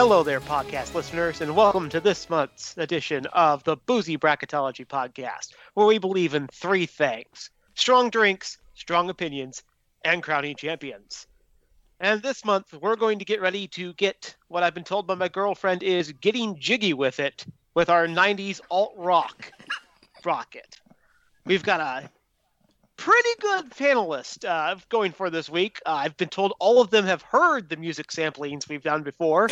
Hello there, podcast listeners, and welcome to this month's edition of the Boozy Bracketology Podcast, where we believe in three things strong drinks, strong opinions, and crowning champions. And this month, we're going to get ready to get what I've been told by my girlfriend is getting jiggy with it with our 90s alt rock rocket. We've got a pretty good panelist uh, going for this week. Uh, I've been told all of them have heard the music samplings we've done before,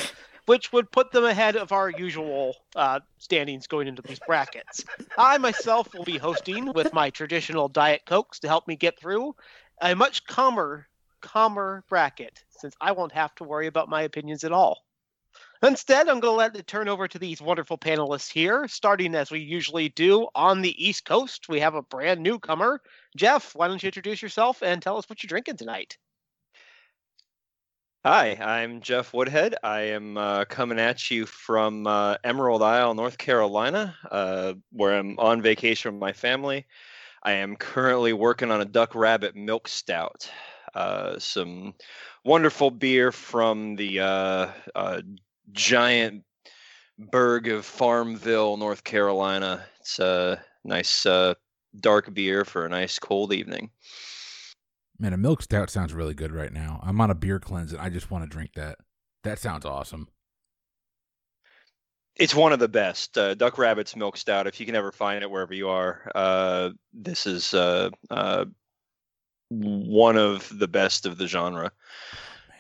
which would put them ahead of our usual uh, standings going into these brackets. I myself will be hosting with my traditional Diet Cokes to help me get through a much calmer, calmer bracket, since I won't have to worry about my opinions at all. Instead, I'm going to let it turn over to these wonderful panelists here, starting as we usually do on the East Coast. We have a brand newcomer. Jeff, why don't you introduce yourself and tell us what you're drinking tonight? Hi, I'm Jeff Woodhead. I am uh, coming at you from uh, Emerald Isle, North Carolina, uh, where I'm on vacation with my family. I am currently working on a Duck Rabbit Milk Stout, uh, some wonderful beer from the uh, uh, giant burg of Farmville, North Carolina. It's a nice dark beer for a nice cold evening. Man, a milk stout sounds really good right now. I'm on a beer cleanse and I just want to drink that. That sounds awesome. It's one of the best. Uh, Duck Rabbit's Milk Stout. If you can ever find it wherever you are, uh, this is uh, uh one of the best of the genre. Man.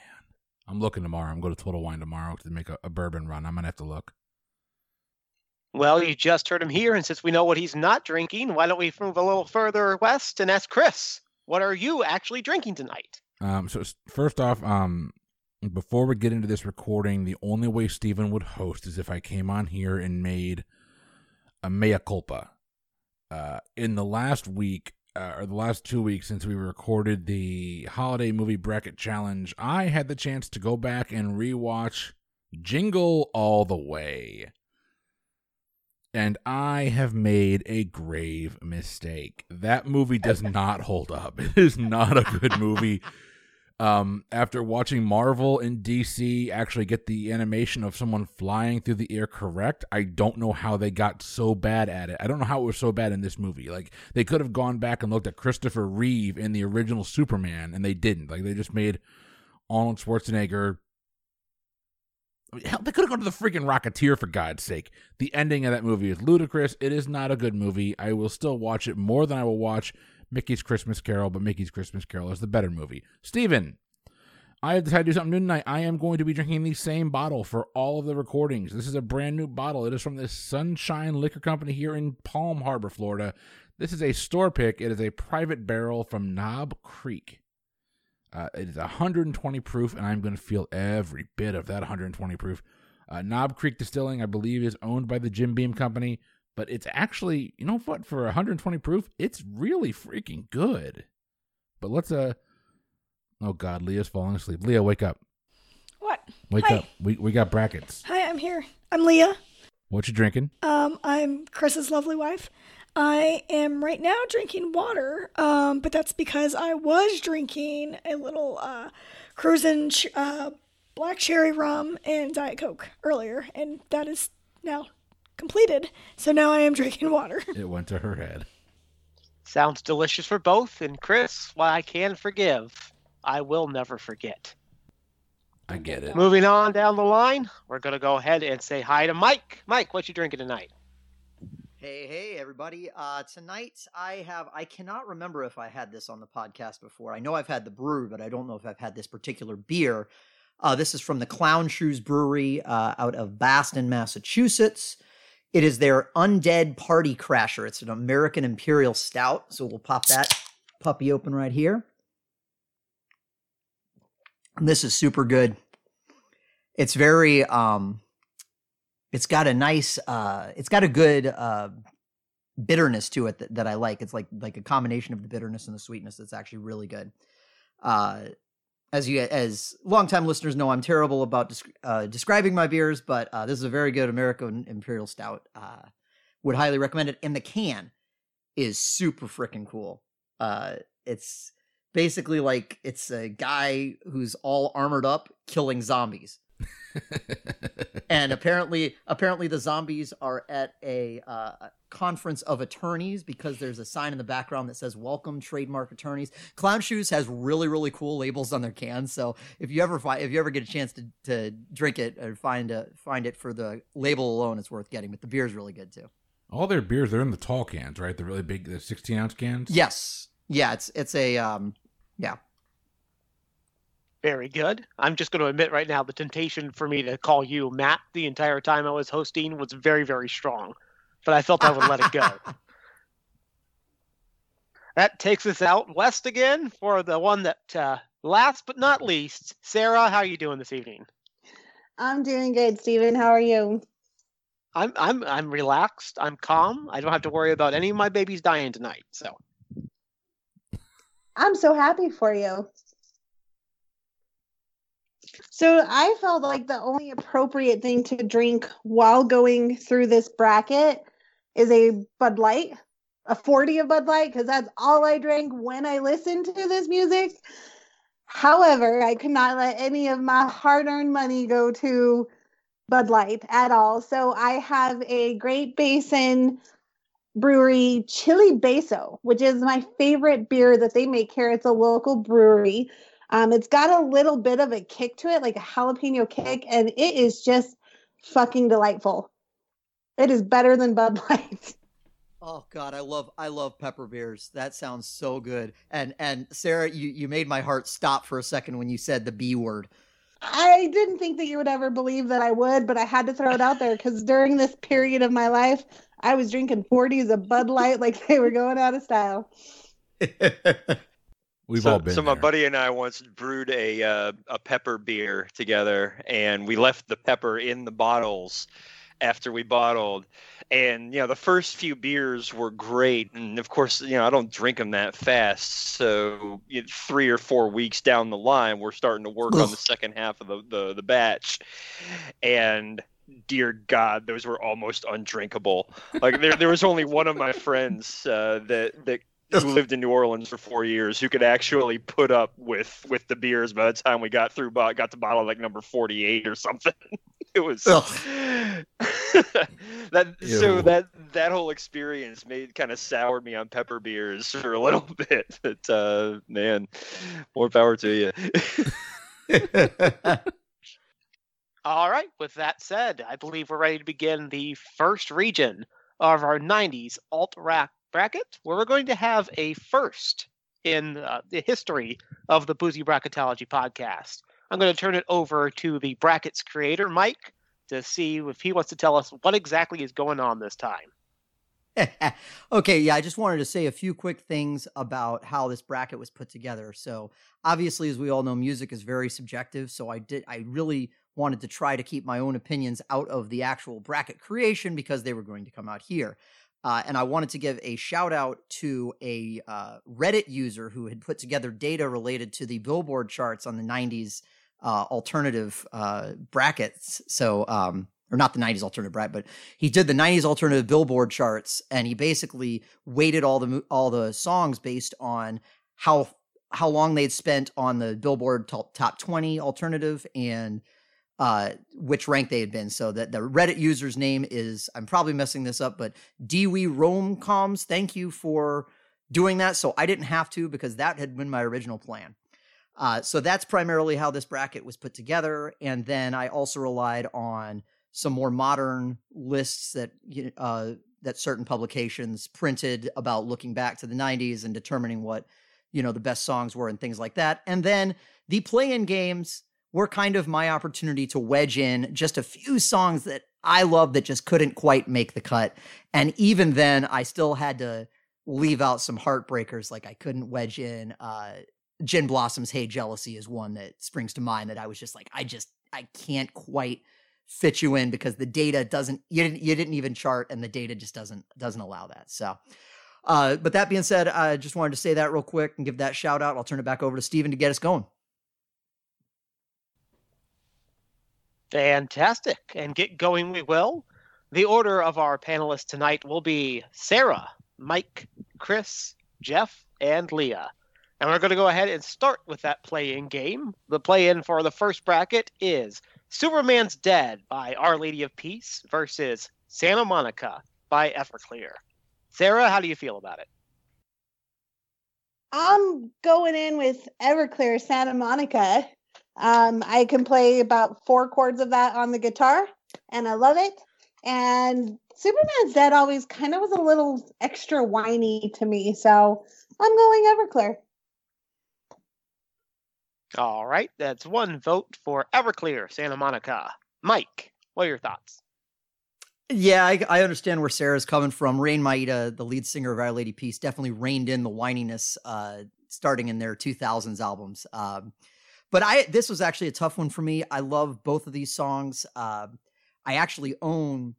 I'm looking tomorrow. I'm going to Total Wine tomorrow to make a, a bourbon run. I'm gonna have to look. Well, you just heard him here, and since we know what he's not drinking, why don't we move a little further west and ask Chris, what are you actually drinking tonight? Um, so first off, um, before we get into this recording, the only way Steven would host is if I came on here and made a mea culpa. Uh, in the last week, uh, or the last two weeks since we recorded the holiday movie bracket challenge, I had the chance to go back and rewatch Jingle All the Way. And I have made a grave mistake. That movie does not hold up. It is not a good movie um, after watching Marvel and DC actually get the animation of someone flying through the air correct, I don't know how they got so bad at it. I don't know how it was so bad in this movie. Like they could have gone back and looked at Christopher Reeve in the original Superman, and they didn't. Like they just made Arnold Schwarzenegger. Hell, they could have gone to the freaking Rocketeer for God's sake. The ending of that movie is ludicrous. It is not a good movie. I will still watch it more than I will watch Mickey's Christmas Carol, but Mickey's Christmas Carol is the better movie. Steven, I have decided to do something new tonight. I am going to be drinking the same bottle for all of the recordings. This is a brand new bottle. It is from the Sunshine Liquor Company here in Palm Harbor, Florida. This is a store pick. It is a private barrel from Knob Creek. Uh, it is 120 proof, and I'm going to feel every bit of that 120 proof. Uh, Knob Creek Distilling, I believe, is owned by the Jim Beam Company but it's actually, you know what, for 120 proof, it's really freaking good. But let's uh Oh god, Leah's falling asleep. Leah, wake up. What? Wake Hi. up. We we got brackets. Hi, I'm here. I'm Leah. What you drinking? Um, I'm Chris's lovely wife. I am right now drinking water, um, but that's because I was drinking a little uh, Cruzan ch- uh, black cherry rum and Diet Coke earlier, and that is now completed. So now I am drinking water. It went to her head. Sounds delicious for both. And Chris, while I can forgive, I will never forget. I get it. Moving on down the line, we're going to go ahead and say hi to Mike. Mike, what you drinking tonight? Hey, hey, everybody. Uh, tonight I have, I cannot remember if I had this on the podcast before. I know I've had the brew, but I don't know if I've had this particular beer. Uh, this is from the Clown Shoes Brewery uh, out of Boston, Massachusetts. It is their Undead Party Crasher. It's an American Imperial Stout. So we'll pop that puppy open right here. And this is super good. It's very um it's got a nice uh it's got a good uh bitterness to it that, that I like. It's like like a combination of the bitterness and the sweetness that's actually really good. Uh as you as longtime listeners know, I'm terrible about desc- uh, describing my beers, but uh, this is a very good American Imperial Stout. Uh, would highly recommend it. And the can is super freaking cool. It's basically like it's a guy who's all armored up killing zombies. and apparently, apparently the zombies are at a uh, conference of attorneys because there's a sign in the background that says "Welcome Trademark Attorneys." Clown Shoes has really, really cool labels on their cans. So if you ever find, if you ever get a chance to, to drink it or find a, find it for the label alone, it's worth getting. But the beer is really good too. All their beers, they're in the tall cans, right? The really big, the 16 ounce cans. Yes, yeah, it's it's a um, yeah. Very good. I'm just going to admit right now the temptation for me to call you Matt the entire time I was hosting was very, very strong, but I felt I would let it go. That takes us out west again for the one that, uh, last but not least, Sarah. How are you doing this evening? I'm doing good, Stephen. How are you? I'm I'm I'm relaxed. I'm calm. I don't have to worry about any of my babies dying tonight. So I'm so happy for you. So I felt like the only appropriate thing to drink while going through this bracket is a Bud Light, a 40 of Bud Light, because that's all I drank when I listened to this music. However, I could not let any of my hard earned money go to Bud Light at all. So I have a Great Basin Brewery Chili Beso, which is my favorite beer that they make here. It's a local brewery. Um, it's got a little bit of a kick to it, like a jalapeno kick, and it is just fucking delightful. It is better than Bud Light. Oh God, I love I love pepper beers. That sounds so good. And and Sarah, you you made my heart stop for a second when you said the B word. I didn't think that you would ever believe that I would, but I had to throw it out there because during this period of my life, I was drinking 40s of Bud Light like they were going out of style. We've so, all been so my there. buddy and I once brewed a uh, a pepper beer together, and we left the pepper in the bottles after we bottled. And you know, the first few beers were great, and of course, you know, I don't drink them that fast. So you know, three or four weeks down the line, we're starting to work on the second half of the the, the batch, and dear God, those were almost undrinkable. Like there, there was only one of my friends uh, that that who lived in New Orleans for four years who could actually put up with with the beers by the time we got through got to bottle like number 48 or something it was Ugh. that so that that whole experience made kind of soured me on pepper beers for a little bit but uh man more power to you All right. With that said, I believe we're ready to begin the first region of our 90s alt rack bracket, where we're going to have a first in uh, the history of the Boozy Bracketology podcast. I'm going to turn it over to the bracket's creator, Mike, to see if he wants to tell us what exactly is going on this time. okay, yeah, I just wanted to say a few quick things about how this bracket was put together. So, obviously, as we all know, music is very subjective. So, I did, I really wanted to try to keep my own opinions out of the actual bracket creation because they were going to come out here. Uh, and I wanted to give a shout out to a uh, Reddit user who had put together data related to the Billboard charts on the 90s uh, alternative uh, brackets. So, um, or not the 90s alternative bracket, but he did the 90s alternative Billboard charts, and he basically weighted all the all the songs based on how how long they'd spent on the Billboard top, top 20 alternative and uh, which rank they had been. So that the Reddit user's name is I'm probably messing this up, but Dewey Romecoms. Thank you for doing that. So I didn't have to because that had been my original plan. Uh, so that's primarily how this bracket was put together, and then I also relied on some more modern lists that uh, that certain publications printed about looking back to the 90s and determining what you know the best songs were and things like that. And then the play-in games were kind of my opportunity to wedge in just a few songs that I love that just couldn't quite make the cut. And even then, I still had to leave out some heartbreakers. Like I couldn't wedge in uh, Gin Blossom's "Hey Jealousy" is one that springs to mind that I was just like, I just I can't quite fit you in because the data doesn't you didn't you didn't even chart and the data just doesn't doesn't allow that. So uh but that being said, I just wanted to say that real quick and give that shout out. I'll turn it back over to Steven to get us going. Fantastic. And get going we will. The order of our panelists tonight will be Sarah, Mike, Chris, Jeff, and Leah. And we're going to go ahead and start with that play in game. The play in for the first bracket is Superman's Dead by Our Lady of Peace versus Santa Monica by Everclear. Sarah, how do you feel about it? I'm going in with Everclear Santa Monica. Um, I can play about four chords of that on the guitar, and I love it. And Superman's Dead always kind of was a little extra whiny to me, so I'm going Everclear. All right, that's one vote for Everclear Santa Monica. Mike, what are your thoughts? Yeah, I, I, understand where Sarah's coming from. Raine Maida, the lead singer of Our Lady Peace, definitely reined in the whininess uh, starting in their 2000s albums. Um, but I this was actually a tough one for me. I love both of these songs. Uh, I actually own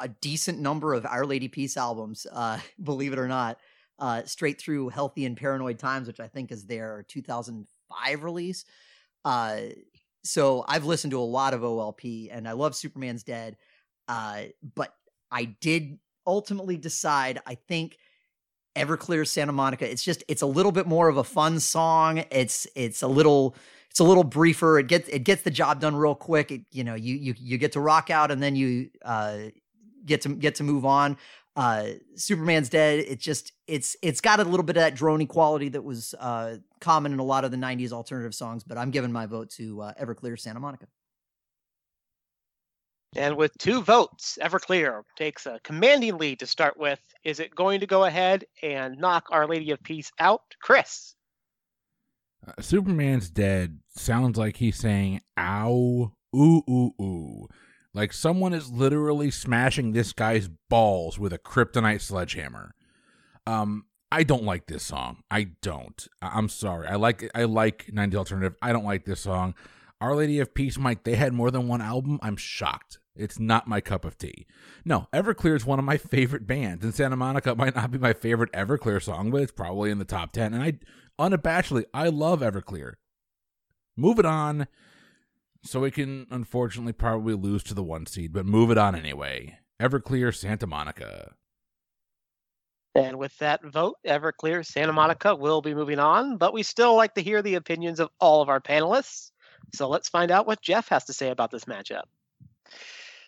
a decent number of Our Lady Peace albums, uh, believe it or not, uh, straight through Healthy and Paranoid Times, which I think is their 2005 release. Uh, so I've listened to a lot of OLP, and I love Superman's Dead. Uh, but I did ultimately decide, I think Everclear Santa Monica, it's just it's a little bit more of a fun song. It's it's a little it's a little briefer. It gets it gets the job done real quick. It, you know, you you you get to rock out and then you uh get to get to move on. Uh Superman's dead. It just it's it's got a little bit of that drony quality that was uh common in a lot of the 90s alternative songs, but I'm giving my vote to uh, Everclear Santa Monica. And with two votes, Everclear takes a commanding lead to start with. Is it going to go ahead and knock Our Lady of Peace out? Chris. Uh, Superman's dead sounds like he's saying, ow, ooh, ooh, ooh. Like someone is literally smashing this guy's balls with a kryptonite sledgehammer. Um, I don't like this song. I don't. I'm sorry. I like I like 90 Alternative. I don't like this song. Our Lady of Peace, Mike, they had more than one album. I'm shocked. It's not my cup of tea. No, Everclear is one of my favorite bands, and Santa Monica might not be my favorite Everclear song, but it's probably in the top 10. And I, unabashedly, I love Everclear. Move it on so we can unfortunately probably lose to the one seed, but move it on anyway. Everclear, Santa Monica. And with that vote, Everclear, Santa Monica will be moving on, but we still like to hear the opinions of all of our panelists. So let's find out what Jeff has to say about this matchup.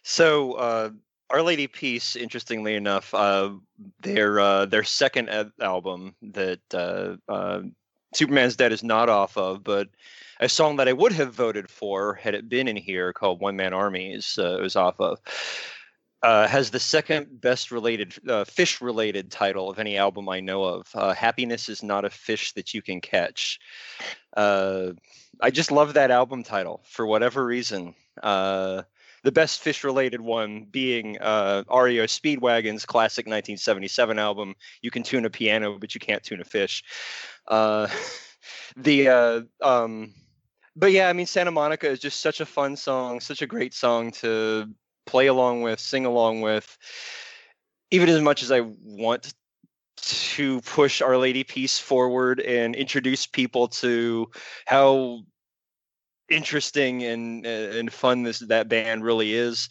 So, uh, Our Lady Peace, interestingly enough, uh, their uh, their second album that uh, uh, Superman's Dead is not off of, but a song that I would have voted for had it been in here, called One Man Armies, uh, was off of. Uh, has the second best related fish related title of any album I know of. Happiness is not a fish that you can catch. I just love that album title for whatever reason. The best fish related one being uh, REO Speedwagon's classic 1977 album. You can tune a piano, but you can't tune a fish. Uh, the uh, um, but yeah, I mean Santa Monica is just such a fun song, such a great song to play along with, sing along with. Even as much as I want to push Our Lady Peace forward and introduce people to how interesting and uh, and fun this that band really is.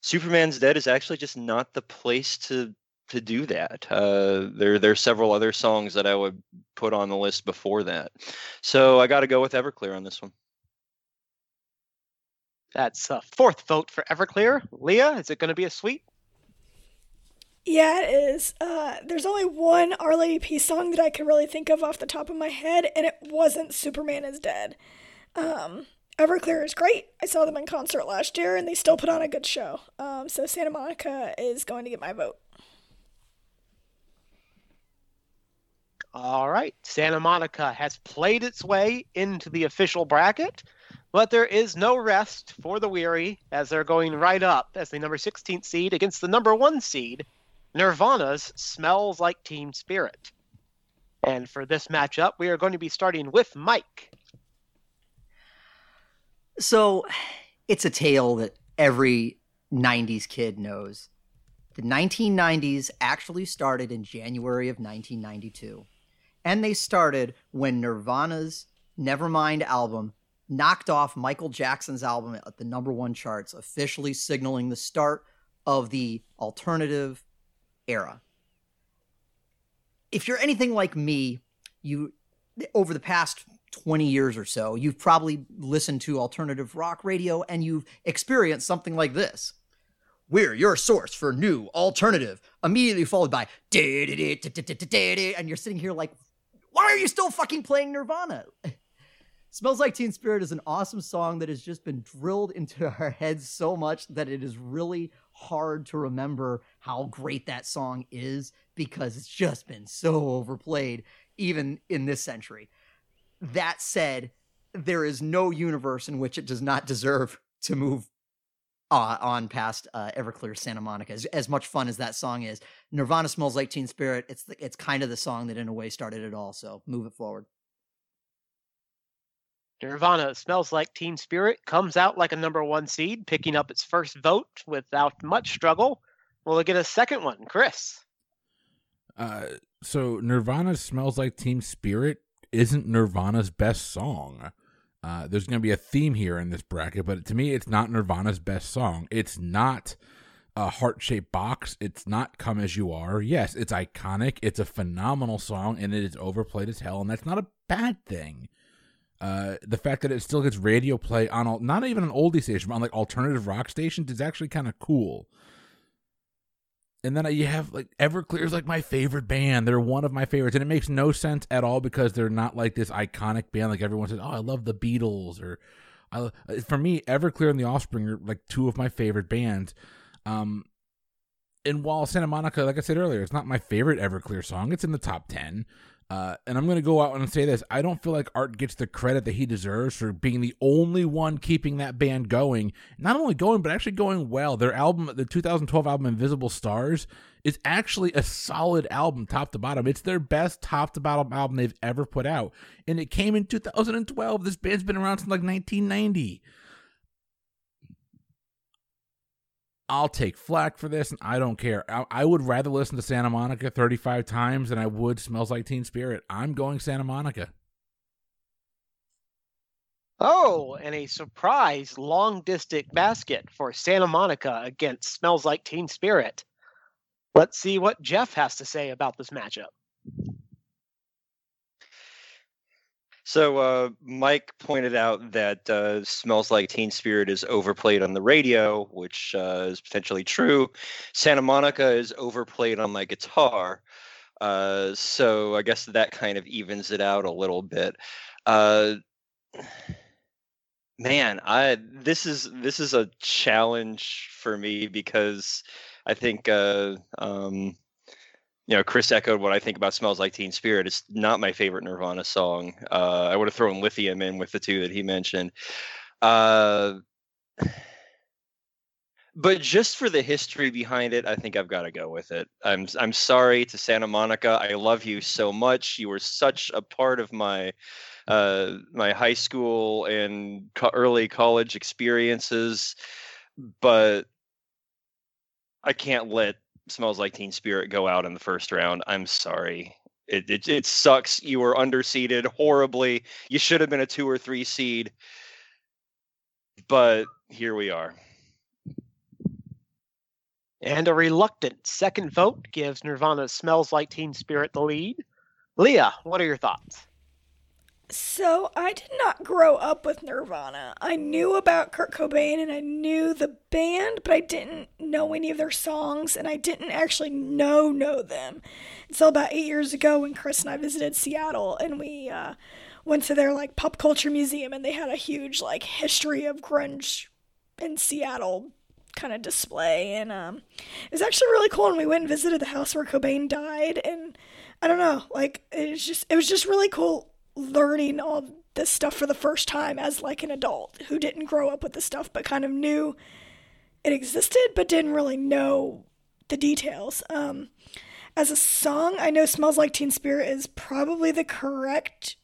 Superman's Dead is actually just not the place to to do that. Uh, there there are several other songs that I would put on the list before that. So I got to go with Everclear on this one. That's a fourth vote for Everclear. Leah, is it going to be a sweep? Yeah, it is. Uh, there's only one Our Lady Peace song that I can really think of off the top of my head, and it wasn't Superman is Dead. Um, Everclear is great. I saw them in concert last year, and they still put on a good show. Um, so Santa Monica is going to get my vote. All right, Santa Monica has played its way into the official bracket, but there is no rest for the weary as they're going right up as the number 16th seed against the number one seed, Nirvana's "Smells Like Teen Spirit." And for this matchup, we are going to be starting with Mike. So it's a tale that every 90s kid knows. The 1990s actually started in January of 1992. And they started when Nirvana's Nevermind album knocked off Michael Jackson's album at the number one charts, officially signaling the start of the alternative era. If you're anything like me, you over the past 20 years or so, you've probably listened to alternative rock radio and you've experienced something like this. We're your source for new alternative, immediately followed by and you're sitting here like, why are you still fucking playing Nirvana? Smells Like Teen Spirit is an awesome song that has just been drilled into our heads so much that it is really hard to remember how great that song is because it's just been so overplayed, even in this century. That said, there is no universe in which it does not deserve to move uh, on past uh, Everclear Santa Monica. As, as much fun as that song is, Nirvana smells like Teen Spirit. It's the, it's kind of the song that in a way started it all. So move it forward. Nirvana smells like Teen Spirit comes out like a number one seed, picking up its first vote without much struggle. Will it get a second one, Chris? Uh, so Nirvana smells like Teen Spirit isn't Nirvana's best song. Uh, there's going to be a theme here in this bracket, but to me, it's not Nirvana's best song. It's not a heart shaped box. It's not Come As You Are. Yes, it's iconic. It's a phenomenal song, and it is overplayed as hell, and that's not a bad thing. Uh, the fact that it still gets radio play on all, not even an oldie station, but on like alternative rock stations is actually kind of cool. And then you have like Everclear is like my favorite band. They're one of my favorites, and it makes no sense at all because they're not like this iconic band. Like everyone says, "Oh, I love the Beatles," or I, uh, for me, Everclear and the Offspring are like two of my favorite bands. Um, and while Santa Monica, like I said earlier, it's not my favorite Everclear song, it's in the top ten. Uh, and I'm going to go out and say this. I don't feel like Art gets the credit that he deserves for being the only one keeping that band going. Not only going, but actually going well. Their album, the 2012 album Invisible Stars, is actually a solid album top to bottom. It's their best top to bottom album they've ever put out. And it came in 2012. This band's been around since like 1990. I'll take flack for this, and I don't care. I, I, would rather listen to Santa Monica 35 times than I would Smells Like Teen Spirit. I'm going Santa Monica. Oh, and a surprise long distance basket for Santa Monica against Smells Like Teen Spirit. Let's see what Jeff has to say about this matchup. So uh, Mike pointed out that uh, "Smells Like Teen Spirit" is overplayed on the radio, which uh, is potentially true. Santa Monica is overplayed on my guitar, uh, so I guess that kind of evens it out a little bit. Uh, man, I this is this is a challenge for me because I think uh, um, you know, Chris echoed what I think about "Smells Like Teen Spirit." It's not my favorite Nirvana song. Uh, I would have thrown "Lithium" in with the two that he mentioned. Uh, but just for the history behind it, I think I've got to go with it. I'm I'm sorry to Santa Monica. I love you so much. You were such a part of my uh, my high school and co- early college experiences, but I can't let smells like Teen Spirit go out in the first round. I'm sorry. It, it it sucks. You were underseeded horribly. You should have been a two or three seed. But here we are. And a reluctant second vote gives Nirvana Smells Like Teen Spirit the lead. Leah, what are your thoughts? So, I did not grow up with Nirvana. I knew about Kurt Cobain and I knew the band, but I didn't know any of their songs and I didn't actually know know them until about eight years ago when Chris and I visited Seattle and we uh, went to their like pop culture museum and they had a huge like history of grunge in Seattle kind of display and um, it was actually really cool and we went and visited the house where Cobain died and I don't know like it was just it was just really cool learning all this stuff for the first time as like an adult who didn't grow up with this stuff but kind of knew it existed but didn't really know the details. Um, as a song, I know Smells Like Teen Spirit is probably the correct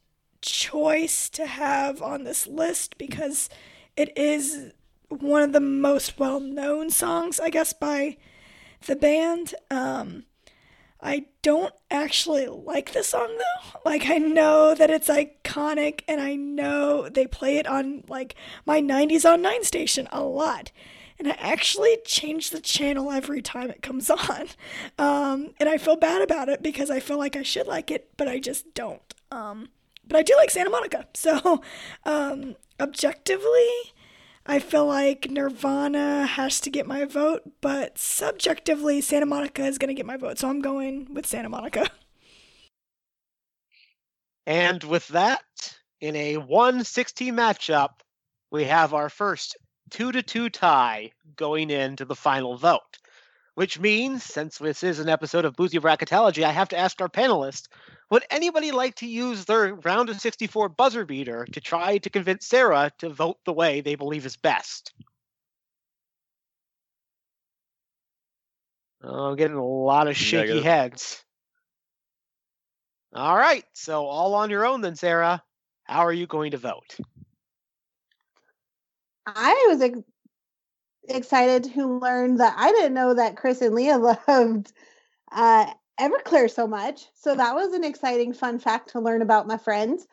choice to have on this list because it is one of the most well known songs, I guess, by the band. Um, I don't actually like the song though. Like I know that it's iconic and I know they play it on like my 90s on 9 station a lot. And I actually change the channel every time it comes on. Um, and I feel bad about it because I feel like I should like it, but I just don't. Um, but I do like Santa Monica. So, um, objectively, I feel like Nirvana has to get my vote, but subjectively, Santa Monica is going to get my vote. So I'm going with Santa Monica. And with that, in a 160 matchup, we have our first 2 to 2 tie going into the final vote. Which means, since this is an episode of Boozy Bracketology, I have to ask our panelists would anybody like to use their round of 64 buzzer beater to try to convince Sarah to vote the way they believe is best? Oh, I'm getting a lot of shaky Negative. heads. All right, so all on your own then, Sarah. How are you going to vote? I was ex- excited to learn that I didn't know that Chris and Leah loved uh, Everclear so much. So that was an exciting, fun fact to learn about my friends.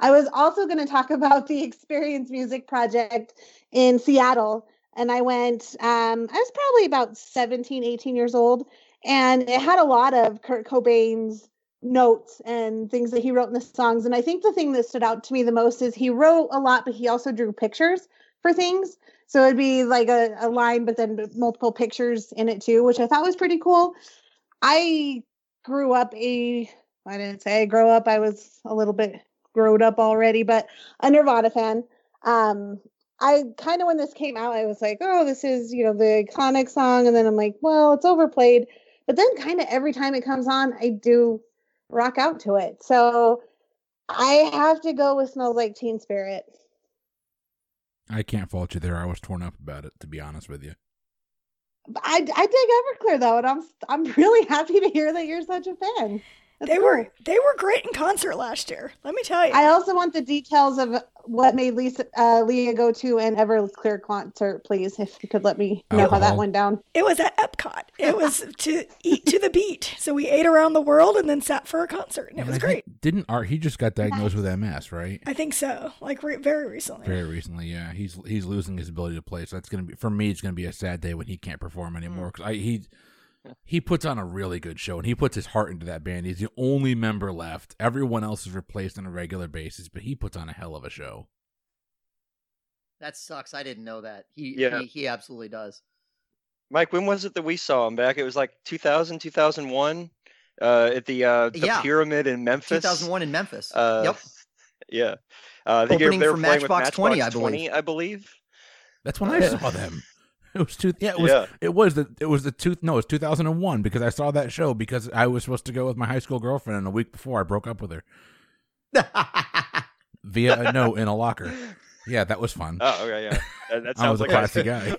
I was also going to talk about the Experience Music Project in Seattle. And I went, um, I was probably about 17, 18 years old. And it had a lot of Kurt Cobain's notes and things that he wrote in the songs. And I think the thing that stood out to me the most is he wrote a lot, but he also drew pictures for things. So it'd be like a, a line, but then multiple pictures in it too, which I thought was pretty cool. I grew up a, I didn't say I grew up, I was a little bit growed up already, but a Nirvana fan. Um, I kind of, when this came out, I was like, oh, this is, you know, the iconic song. And then I'm like, well, it's overplayed. But then kind of every time it comes on, I do rock out to it. So I have to go with Smells Like Teen Spirit. I can't fault you there. I was torn up about it, to be honest with you. I, I dig Everclear though, and I'm I'm really happy to hear that you're such a fan. That's they cool. were they were great in concert last year. Let me tell you. I also want the details of what made Lisa uh, Leah go to an Everclear concert, please, if you could let me know how that went down. it was at Epcot. It was to eat to the beat. So we ate around the world and then sat for a concert, and it And was I think- great. Didn't Art? He just got diagnosed with MS, right? I think so. Like re- very recently. Very recently, yeah. He's he's losing his ability to play, so that's gonna be for me. It's gonna be a sad day when he can't perform anymore because I he he puts on a really good show and he puts his heart into that band. He's the only member left. Everyone else is replaced on a regular basis, but he puts on a hell of a show. That sucks. I didn't know that. He Yeah. he, he absolutely does. Mike, when was it that we saw him back? It was like 2000, 2001 uh, at the uh, the Yeah. Pyramid in Memphis. 2001 in Memphis. Uh, yep. Yeah. Uh, I think they were- Opening they were for playing with Matchbox 20, I 20, I believe. That's when I saw them. It was two. Yeah, it was. Yeah. It was the. It was the two. No, it was two thousand and one because I saw that show because I was supposed to go with my high school girlfriend, and a week before I broke up with her via uh, a note in a locker. Yeah, that was fun. Oh, okay, yeah. That, that I sounds was a classy guy.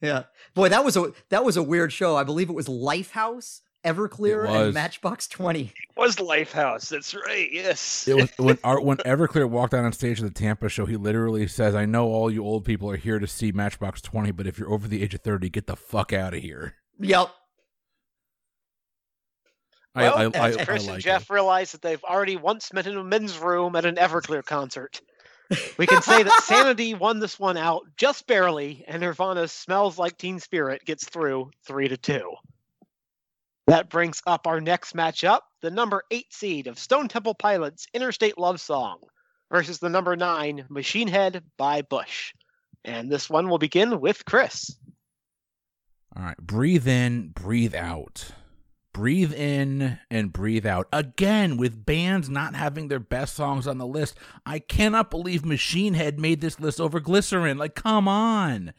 yeah. Boy, that was a that was a weird show. I believe it was Lifehouse, Everclear, and Matchbox 20. was Lifehouse. That's right. Yes. It was when Art when Everclear walked out on stage at the Tampa show. He literally says, "I know all you old people are here to see Matchbox Twenty, but if you're over the age of thirty, get the fuck out of here." Yep. I, Well, I, I, as I Chris like and it. Jeff realize that they've already once met in a men's room at an Everclear concert. We can say that Sanity won this one out just barely, and Nirvana's "Smells Like Teen Spirit" gets through three to two. That brings up our next matchup: the number eight seed of Stone Temple Pilots' "Interstate Love Song" versus the number nine "Machine Head" by Bush. And this one will begin with Chris. All right, breathe in, breathe out. Breathe in and breathe out. Again, with bands not having their best songs on the list, I cannot believe Machine Head made this list over Glycerine. Like, come on.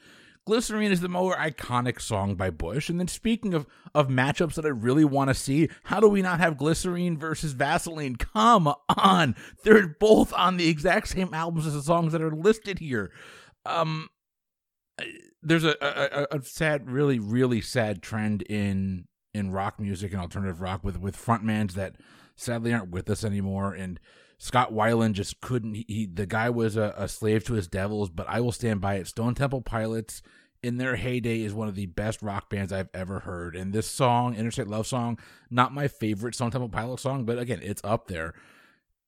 Glycerine is the more iconic song by Bush. And then speaking of, of matchups that I really want to see, how do we not have Glycerine versus Vaseline? Come on. They're both on the exact same albums as the songs that are listed here. Um there's a, a, a- a sad, really, really sad trend in in rock music and alternative rock with with frontmans that sadly aren't with us anymore. And Scott Weiland just couldn't. He, he the guy was a, a slave to his devils, but I will stand by it. Stone Temple Pilots in their heyday is one of the best rock bands I've ever heard. And this song, Interstate Love Song, not my favorite Stone Temple Pilots song, but again, it's up there.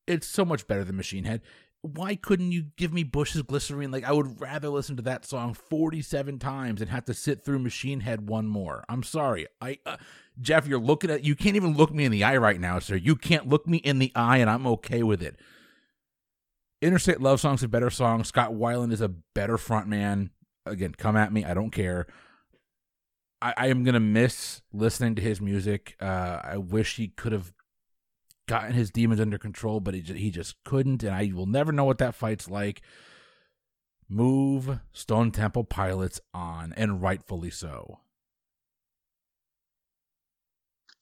It's so much better than Machine Head. why couldn't you give me Bush's Glycerine? Like I would rather listen to that song 47 times and have to sit through Machine Head one more. I'm sorry. I uh, Jeff, you're looking at you can't even look me in the eye right now, sir. You can't look me in the eye and I'm okay with it. Interstate Love Song's a better song. Scott Weiland is a better frontman. Again, come at me. I don't care. I, I am gonna miss listening to his music. Uh, I wish he could have gotten his demons under control, but he just, he just couldn't, and I will never know what that fight's like. Move Stone Temple Pilots on, and rightfully so.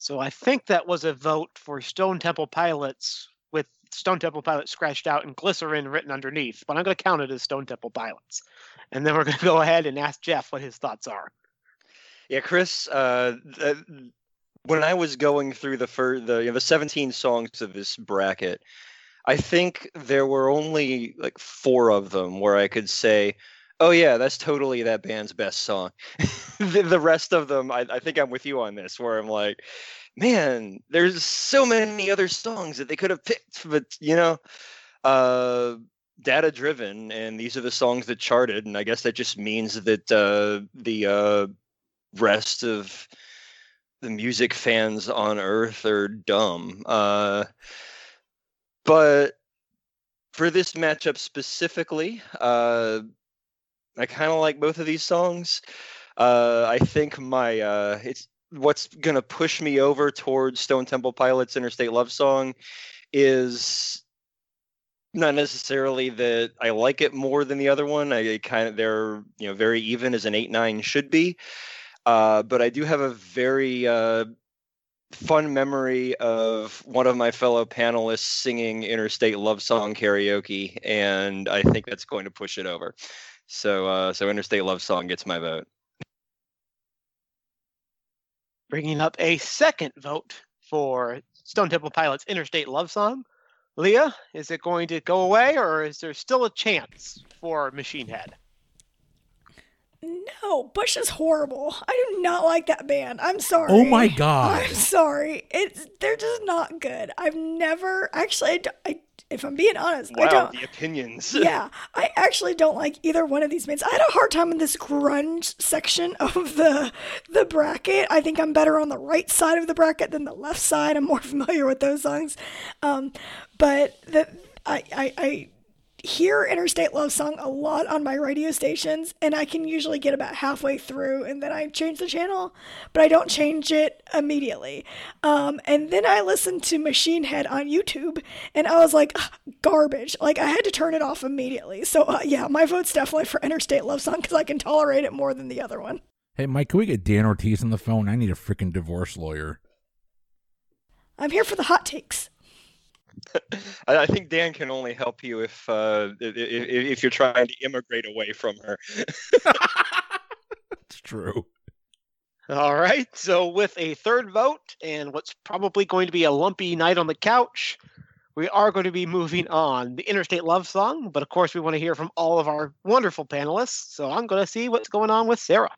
So I think that was a vote for Stone Temple Pilots with Stone Temple Pilots scratched out and glycerine written underneath, but I'm going to count it as Stone Temple Pilots. And then we're going to go ahead and ask Jeff what his thoughts are. Yeah, Chris. Uh, when I was going through the fir- the you know, the 17 songs of this bracket, I think there were only like four of them where I could say, "Oh yeah, that's totally that band's best song." the, the rest of them, I, I think I'm with you on this, where I'm like, "Man, there's so many other songs that they could have picked, but you know." Uh, data driven and these are the songs that charted and i guess that just means that uh, the uh, rest of the music fans on earth are dumb. Uh, but for this matchup specifically, uh, I kind of like both of these songs. Uh, I think my uh, it's what's gonna push me over towards Stone Temple Pilots' "Interstate Love Song" is not necessarily that I like it more than the other one. I kind of they're you know very even as an eight nine should be. Uh, but I do have a very uh, fun memory of one of my fellow panelists singing Interstate Love Song karaoke, and I think that's going to push it over. So, uh, so Interstate Love Song gets my vote. Bringing up a second vote for Stone Temple Pilots' Interstate Love Song. Leah, is it going to go away, or is there still a chance for Machine Head? No, Bush is horrible. I do not like that band. I'm sorry. Oh my god. I'm sorry. It's they're just not good. I've never actually. I, I if I'm being honest, wow, I don't. the opinions. yeah, I actually don't like either one of these bands. I had a hard time in this grunge section of the the bracket. I think I'm better on the right side of the bracket than the left side. I'm more familiar with those songs, um, but the I, I, I hear Interstate Love Song a lot on my radio stations, and I can usually get about halfway through and then I change the channel, but I don't change it immediately. Um, and then I listened to Machine Head on YouTube, and I was like, garbage. Like, I had to turn it off immediately. So, uh, yeah, my vote's definitely for Interstate Love Song because I can tolerate it more than the other one. Hey, Mike, can we get Dan Ortiz on the phone? I need a freaking divorce lawyer. I'm here for the hot takes. I, I think Dan can only help you if, uh, if if you're trying to immigrate away from her. It's true. All right. So, with a third vote and what's probably going to be a lumpy night on the couch, we are going to be moving on the Interstate Love Song. But of course, we want to hear from all of our wonderful panelists. So, I'm going to see what's going on with Sarah.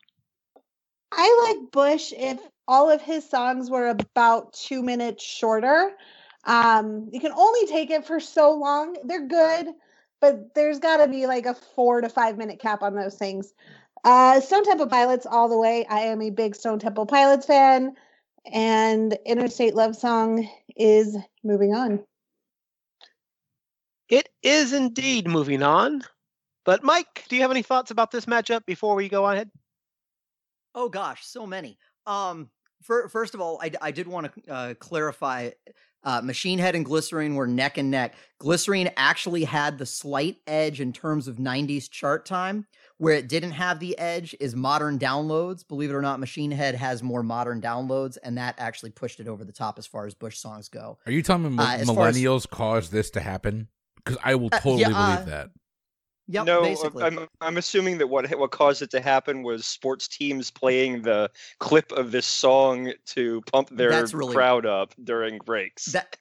I like Bush if all of his songs were about two minutes shorter. Um, you can only take it for so long. They're good, but there's got to be like a four to five minute cap on those things. Uh, Stone Temple Pilots all the way. I am a big Stone Temple Pilots fan, and Interstate Love Song is moving on. It is indeed moving on. But Mike, do you have any thoughts about this matchup before we go ahead? Oh gosh, so many. Um, for, first of all, I, I did want to uh, clarify. Uh, Machine Head and Glycerine were neck and neck. Glycerine actually had the slight edge in terms of 90s chart time. Where it didn't have the edge is modern downloads. Believe it or not, Machine Head has more modern downloads, and that actually pushed it over the top as far as Bush songs go. Are you telling me Uh, as as- millennials caused this to happen? Because I will Uh, totally yeah, uh, believe that. Yep, no, uh, basically. I'm I'm assuming that what what caused it to happen was sports teams playing the clip of this song to pump their really- crowd up during breaks. that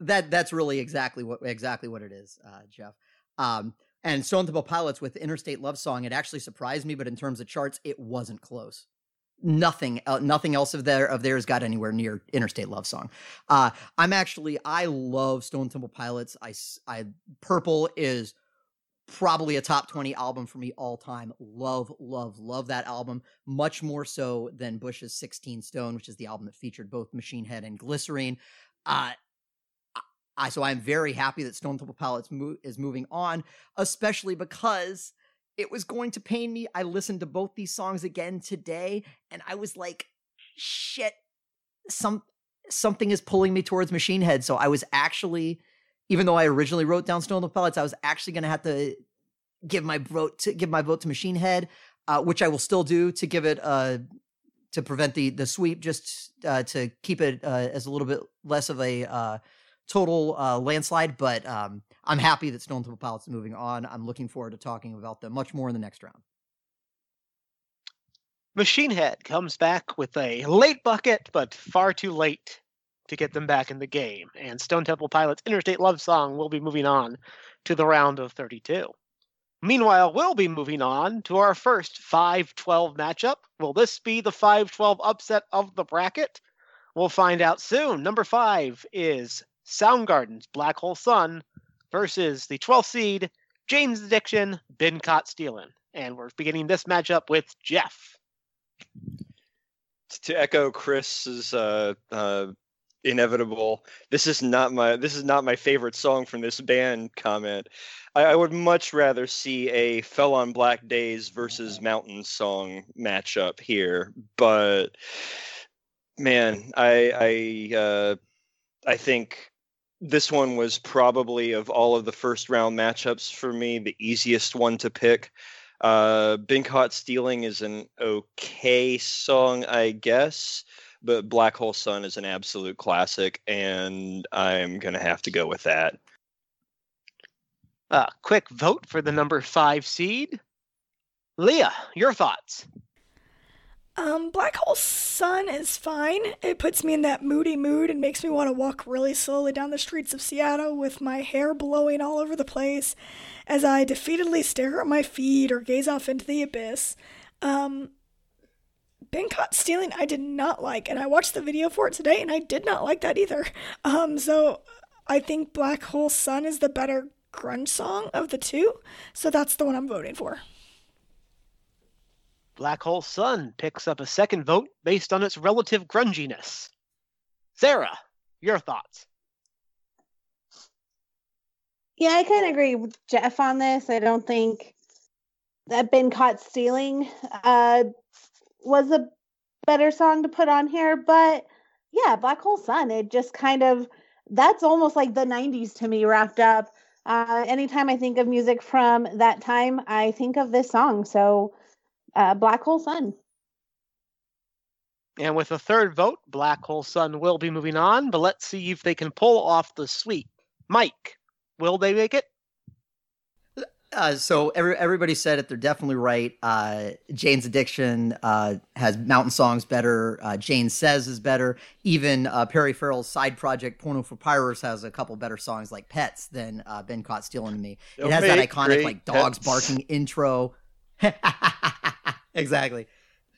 that that's really exactly what exactly what it is, uh, Jeff. Um, and Stone Temple Pilots with Interstate Love Song, it actually surprised me, but in terms of charts, it wasn't close. nothing uh, nothing else of their of theirs got anywhere near interstate love song uh i'm actually i love stone temple pilots i i purple is probably a top 20 album for me all time love love love that album much more so than bush's 16 stone which is the album that featured both machine head and glycerine uh I, so i'm very happy that stone temple pilots mo- is moving on especially because it was going to pain me. I listened to both these songs again today, and I was like, shit, some something is pulling me towards Machine Head. So I was actually, even though I originally wrote down Stone Temple Pilots, I was actually gonna have to give my vote to give my vote to Machine Head, uh, which I will still do to give it uh to prevent the the sweep, just uh, to keep it uh, as a little bit less of a uh, total uh, landslide. But um, I'm happy that Stone Temple Pilots is moving on. I'm looking forward to talking about them much more in the next round. Machine Head comes back with a late bucket, but far too late to get them back in the game. And Stone Temple Pilots' Interstate Love Song will be moving on to the round of 32. Meanwhile, we'll be moving on to our first 5 12 matchup. Will this be the 5 12 upset of the bracket? We'll find out soon. Number five is Soundgarden's Black Hole Sun versus the 12th seed, Jane's Addiction, Been Caught Stealing. And we're beginning this matchup with Jeff. To echo Chris's uh, uh, inevitable, this is not my this is not my favorite song from this band comment. I, I would much rather see a Fell on Black Days versus Mountain song matchup here, but man, I I uh, I think this one was probably of all of the first round matchups for me the easiest one to pick. Uh, Been Caught Stealing is an okay song, I guess, but Black Hole Sun is an absolute classic, and I'm gonna have to go with that. Uh, quick vote for the number five seed. Leah, your thoughts? Um, Black Hole Sun is fine. It puts me in that moody mood and makes me want to walk really slowly down the streets of Seattle with my hair blowing all over the place as I defeatedly stare at my feet or gaze off into the abyss. Um, Been Caught Stealing, I did not like, and I watched the video for it today, and I did not like that either. Um, so I think Black Hole Sun is the better grunge song of the two, so that's the one I'm voting for. Black Hole Sun picks up a second vote based on its relative grunginess. Sarah, your thoughts? Yeah, I kind of agree with Jeff on this. I don't think that Been Caught Stealing uh, was a better song to put on here, but yeah, Black Hole Sun, it just kind of that's almost like the 90s to me wrapped up. Uh, anytime I think of music from that time, I think of this song. So uh, Black Hole Sun. And with a third vote, Black Hole Sun will be moving on, but let's see if they can pull off the sweep. Mike, will they make it? Uh, so every, everybody said it. They're definitely right. Uh, Jane's Addiction uh, has Mountain Songs better. Uh, Jane Says is better. Even uh, Perry Farrell's side project Porno for Pyros has a couple better songs like Pets than uh, Been Caught Stealing to Me. It has that iconic like dogs pets. barking intro. exactly.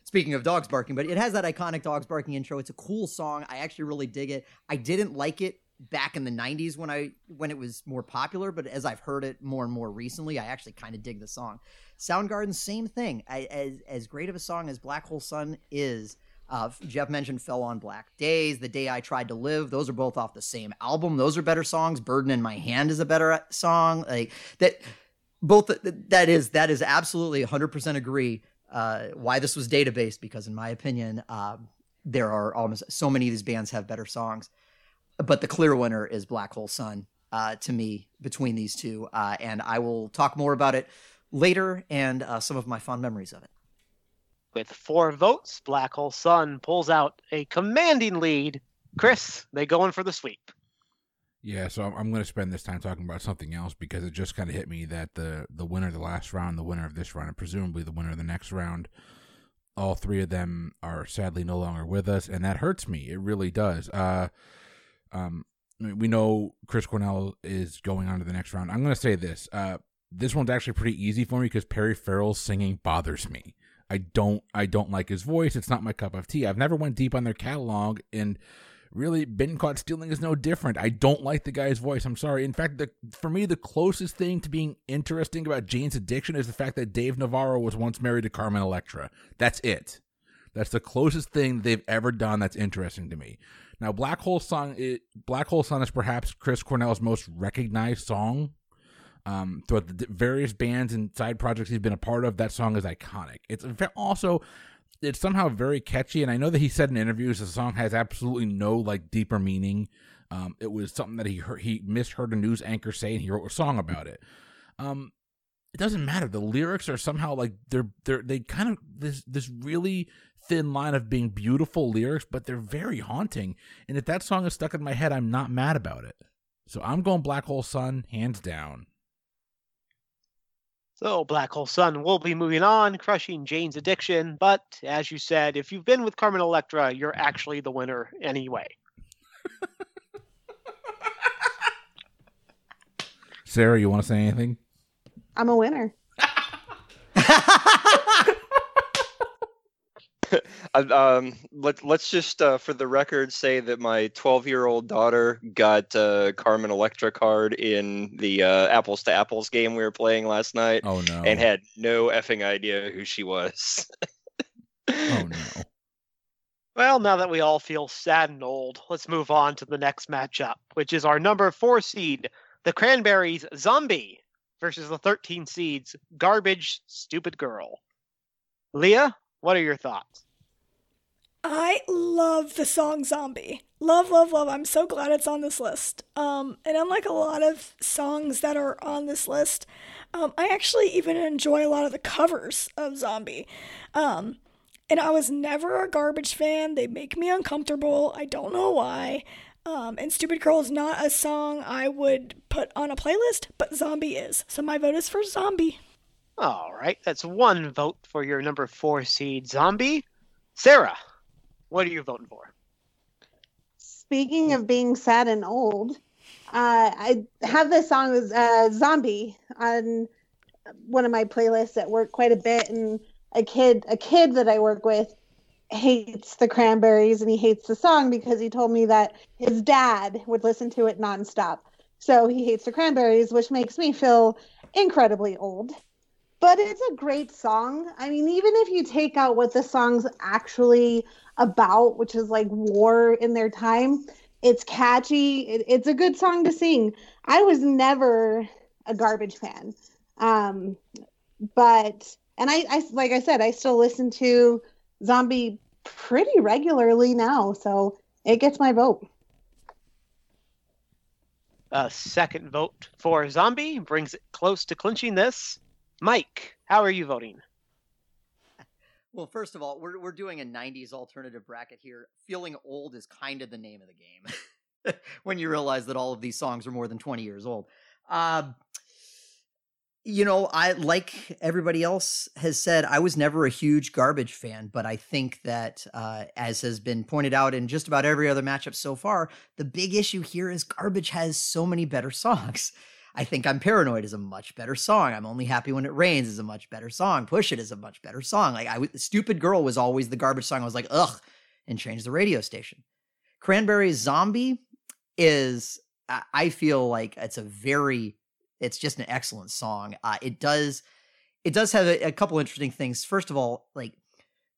Speaking of dogs barking, but it has that iconic dogs barking intro. It's a cool song. I actually really dig it. I didn't like it back in the 90s when I when it was more popular, but as I've heard it more and more recently, I actually kind of dig the song. Soundgarden, same thing. I, as as great of a song as Black Hole Sun is, uh, Jeff mentioned Fell on Black Days, The Day I Tried to Live. Those are both off the same album. Those are better songs. Burden in My Hand is a better uh, song. Like that both that is that is absolutely 100% agree uh, why this was database because in my opinion uh, there are almost so many of these bands have better songs but the clear winner is black hole sun uh, to me between these two uh, and i will talk more about it later and uh, some of my fond memories of it with four votes black hole sun pulls out a commanding lead chris they go in for the sweep yeah, so I'm going to spend this time talking about something else because it just kind of hit me that the the winner of the last round, the winner of this round, and presumably the winner of the next round, all three of them are sadly no longer with us, and that hurts me. It really does. Uh, um, we know Chris Cornell is going on to the next round. I'm going to say this. Uh, this one's actually pretty easy for me because Perry Farrell's singing bothers me. I don't I don't like his voice. It's not my cup of tea. I've never went deep on their catalog and really been caught stealing is no different. I don't like the guy's voice. I'm sorry. In fact, the, for me, the closest thing to being interesting about Jane's addiction is the fact that Dave Navarro was once married to Carmen Electra. That's it. That's the closest thing they've ever done that's interesting to me. Now, Black Hole Sun, it, Black Hole Sun is perhaps Chris Cornell's most recognized song. Um, throughout the various bands and side projects he's been a part of, that song is iconic. It's also it's somehow very catchy, and I know that he said in interviews the song has absolutely no like deeper meaning. Um, it was something that he heard, he misheard a news anchor say, and he wrote a song about it. Um, it doesn't matter. The lyrics are somehow like they're they're they kind of this this really thin line of being beautiful lyrics, but they're very haunting. And if that song is stuck in my head, I'm not mad about it. So I'm going Black Hole Sun, hands down. So, Black Hole Sun will be moving on, crushing Jane's addiction. But as you said, if you've been with Carmen Electra, you're actually the winner anyway. Sarah, you want to say anything? I'm a winner. um, let, let's just, uh, for the record, say that my 12 year old daughter got uh, Carmen Electra card in the uh, Apples to Apples game we were playing last night. Oh, no. And had no effing idea who she was. oh, no. Well, now that we all feel sad and old, let's move on to the next matchup, which is our number four seed, the Cranberries Zombie versus the 13 seeds Garbage Stupid Girl. Leah, what are your thoughts? I love the song Zombie. Love, love, love. I'm so glad it's on this list. Um, and unlike a lot of songs that are on this list, um, I actually even enjoy a lot of the covers of Zombie. Um, and I was never a garbage fan. They make me uncomfortable. I don't know why. Um, and Stupid Girl is not a song I would put on a playlist, but Zombie is. So my vote is for Zombie. All right, that's one vote for your number four seed zombie. Sarah, what are you voting for? Speaking of being sad and old, uh, I have this song uh, "Zombie" on one of my playlists at work quite a bit, and a kid, a kid that I work with, hates the Cranberries and he hates the song because he told me that his dad would listen to it nonstop. So he hates the Cranberries, which makes me feel incredibly old but it's a great song. I mean, even if you take out what the song's actually about, which is like war in their time, it's catchy. It, it's a good song to sing. I was never a garbage fan. Um, but, and I, I, like I said, I still listen to Zombie pretty regularly now. So it gets my vote. A second vote for Zombie brings it close to clinching this. Mike, how are you voting? Well, first of all, we're we're doing a '90s alternative bracket here. Feeling old is kind of the name of the game when you realize that all of these songs are more than 20 years old. Uh, you know, I like everybody else has said, I was never a huge garbage fan, but I think that, uh, as has been pointed out in just about every other matchup so far, the big issue here is garbage has so many better songs. I think I'm Paranoid is a much better song. I'm Only Happy When It Rains is a much better song. Push It is a much better song. Like I, Stupid Girl was always the garbage song. I was like, ugh, and changed the radio station. Cranberries Zombie is, I feel like it's a very, it's just an excellent song. Uh, it does, it does have a, a couple interesting things. First of all, like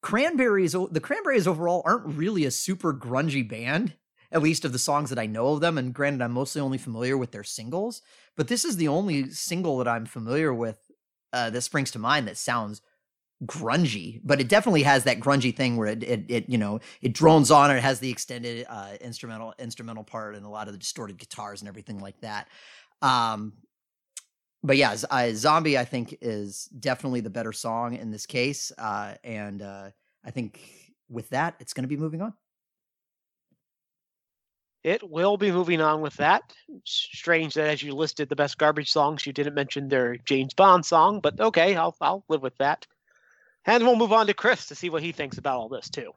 Cranberries, the Cranberries overall aren't really a super grungy band at least of the songs that I know of them. And granted, I'm mostly only familiar with their singles, but this is the only single that I'm familiar with uh, that springs to mind that sounds grungy, but it definitely has that grungy thing where it, it, it you know, it drones on and it has the extended uh, instrumental instrumental part and a lot of the distorted guitars and everything like that. Um, but yeah, uh, Zombie I think is definitely the better song in this case, uh, and uh, I think with that it's going to be moving on it will be moving on with that. strange that as you listed the best garbage songs, you didn't mention their James Bond song, but okay, I'll I'll live with that. And we'll move on to Chris to see what he thinks about all this too.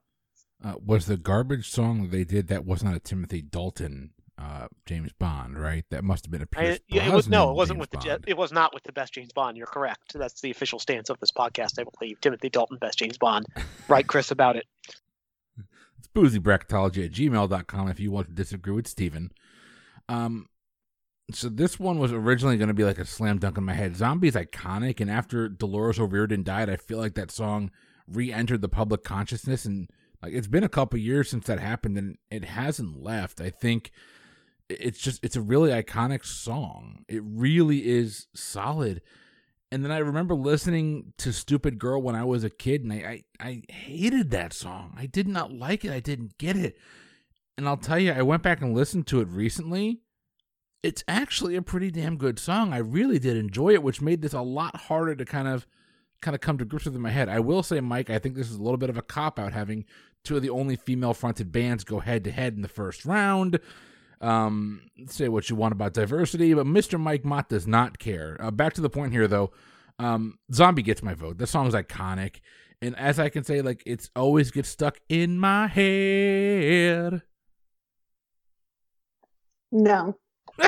Uh, was the garbage song they did that was not a Timothy Dalton uh, James Bond, right? That must have been a Pierce I, it was no, it wasn't James with the Bond. it was not with the best James Bond. You're correct. That's the official stance of this podcast. I believe Timothy Dalton, best James Bond. Right, Chris, about it. Boozybracketology at gmail.com if you want to disagree with Steven. Um, so this one was originally going to be like a slam dunk in my head. Zombie's iconic, and after Dolores O'Riordan died, I feel like that song re-entered the public consciousness, and like it's been a couple years since that happened, and it hasn't left. I think it's just it's a really iconic song. It really is solid. And then I remember listening to Stupid Girl when I was a kid, and I, I, I hated that song. I did not like it. I didn't get it. And I'll tell you, I went back and listened to it recently. It's actually a pretty damn good song. I really did enjoy it, which made this a lot harder to kind of kind of come to grips with in my head. I will say, Mike, I think this is a little bit of a cop out having two of the only female fronted bands go head to head in the first round. Um, say what you want about diversity, but Mr. Mike Mott does not care. Uh, back to the point here, though. Um, Zombie gets my vote. The song's iconic, and as I can say, like it's always gets stuck in my head. No.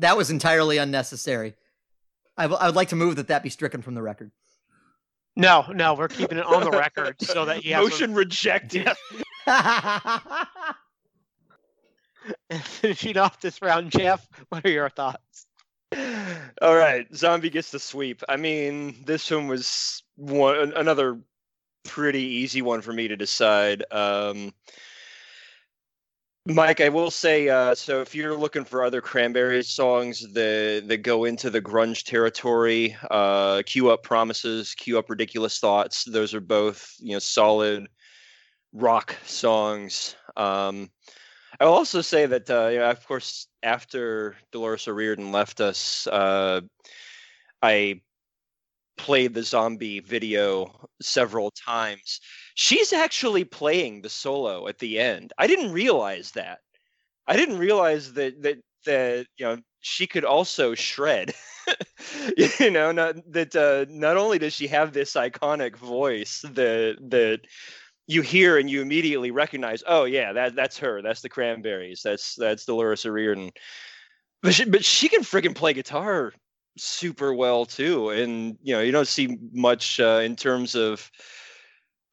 That was entirely unnecessary. I, w- I would like to move that that be stricken from the record. No, no, we're keeping it on the record so that he has Motion rejected. finishing off this round. Jeff, what are your thoughts? All right, zombie gets the sweep. I mean, this one was one another pretty easy one for me to decide. Um, Mike, I will say, uh, so if you're looking for other Cranberries songs that that go into the grunge territory, uh, "Cue Up Promises," "Cue Up Ridiculous Thoughts," those are both you know solid rock songs. Um, I will also say that, uh, you know, of course, after Dolores O'Riordan left us, uh, I played the zombie video several times. She's actually playing the solo at the end. I didn't realize that. I didn't realize that that that you know she could also shred. you know, not that uh, not only does she have this iconic voice that that you hear and you immediately recognize, oh yeah, that that's her. That's the Cranberries. That's that's Dolores O'Riordan. But she, but she can freaking play guitar super well too, and you know you don't see much uh, in terms of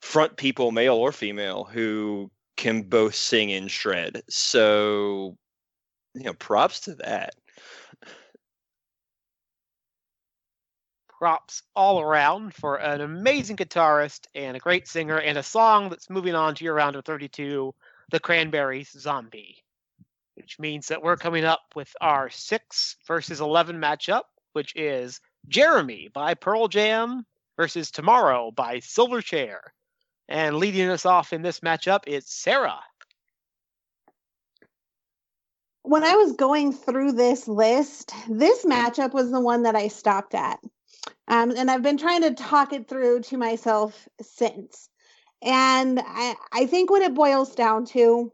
front people, male or female, who can both sing and shred. So you know, props to that. Props all around for an amazing guitarist and a great singer and a song that's moving on to your round of 32 the cranberries zombie which means that we're coming up with our 6 versus 11 matchup which is jeremy by pearl jam versus tomorrow by silverchair and leading us off in this matchup is sarah When I was going through this list, this matchup was the one that I stopped at. Um, and I've been trying to talk it through to myself since. And I, I think when it boils down to,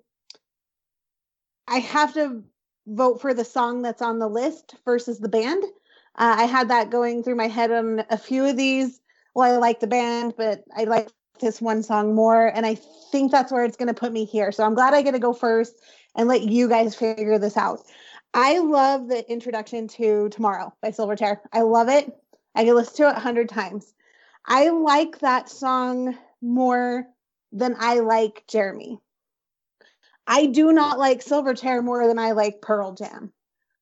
I have to vote for the song that's on the list versus the band. Uh, I had that going through my head on a few of these. Well, I like the band, but I like this one song more. And I think that's where it's going to put me here. So I'm glad I get to go first and let you guys figure this out. I love the introduction to Tomorrow by Silverchair. I love it. I can listen to it a hundred times. I like that song more than I like Jeremy. I do not like Silverchair more than I like Pearl Jam.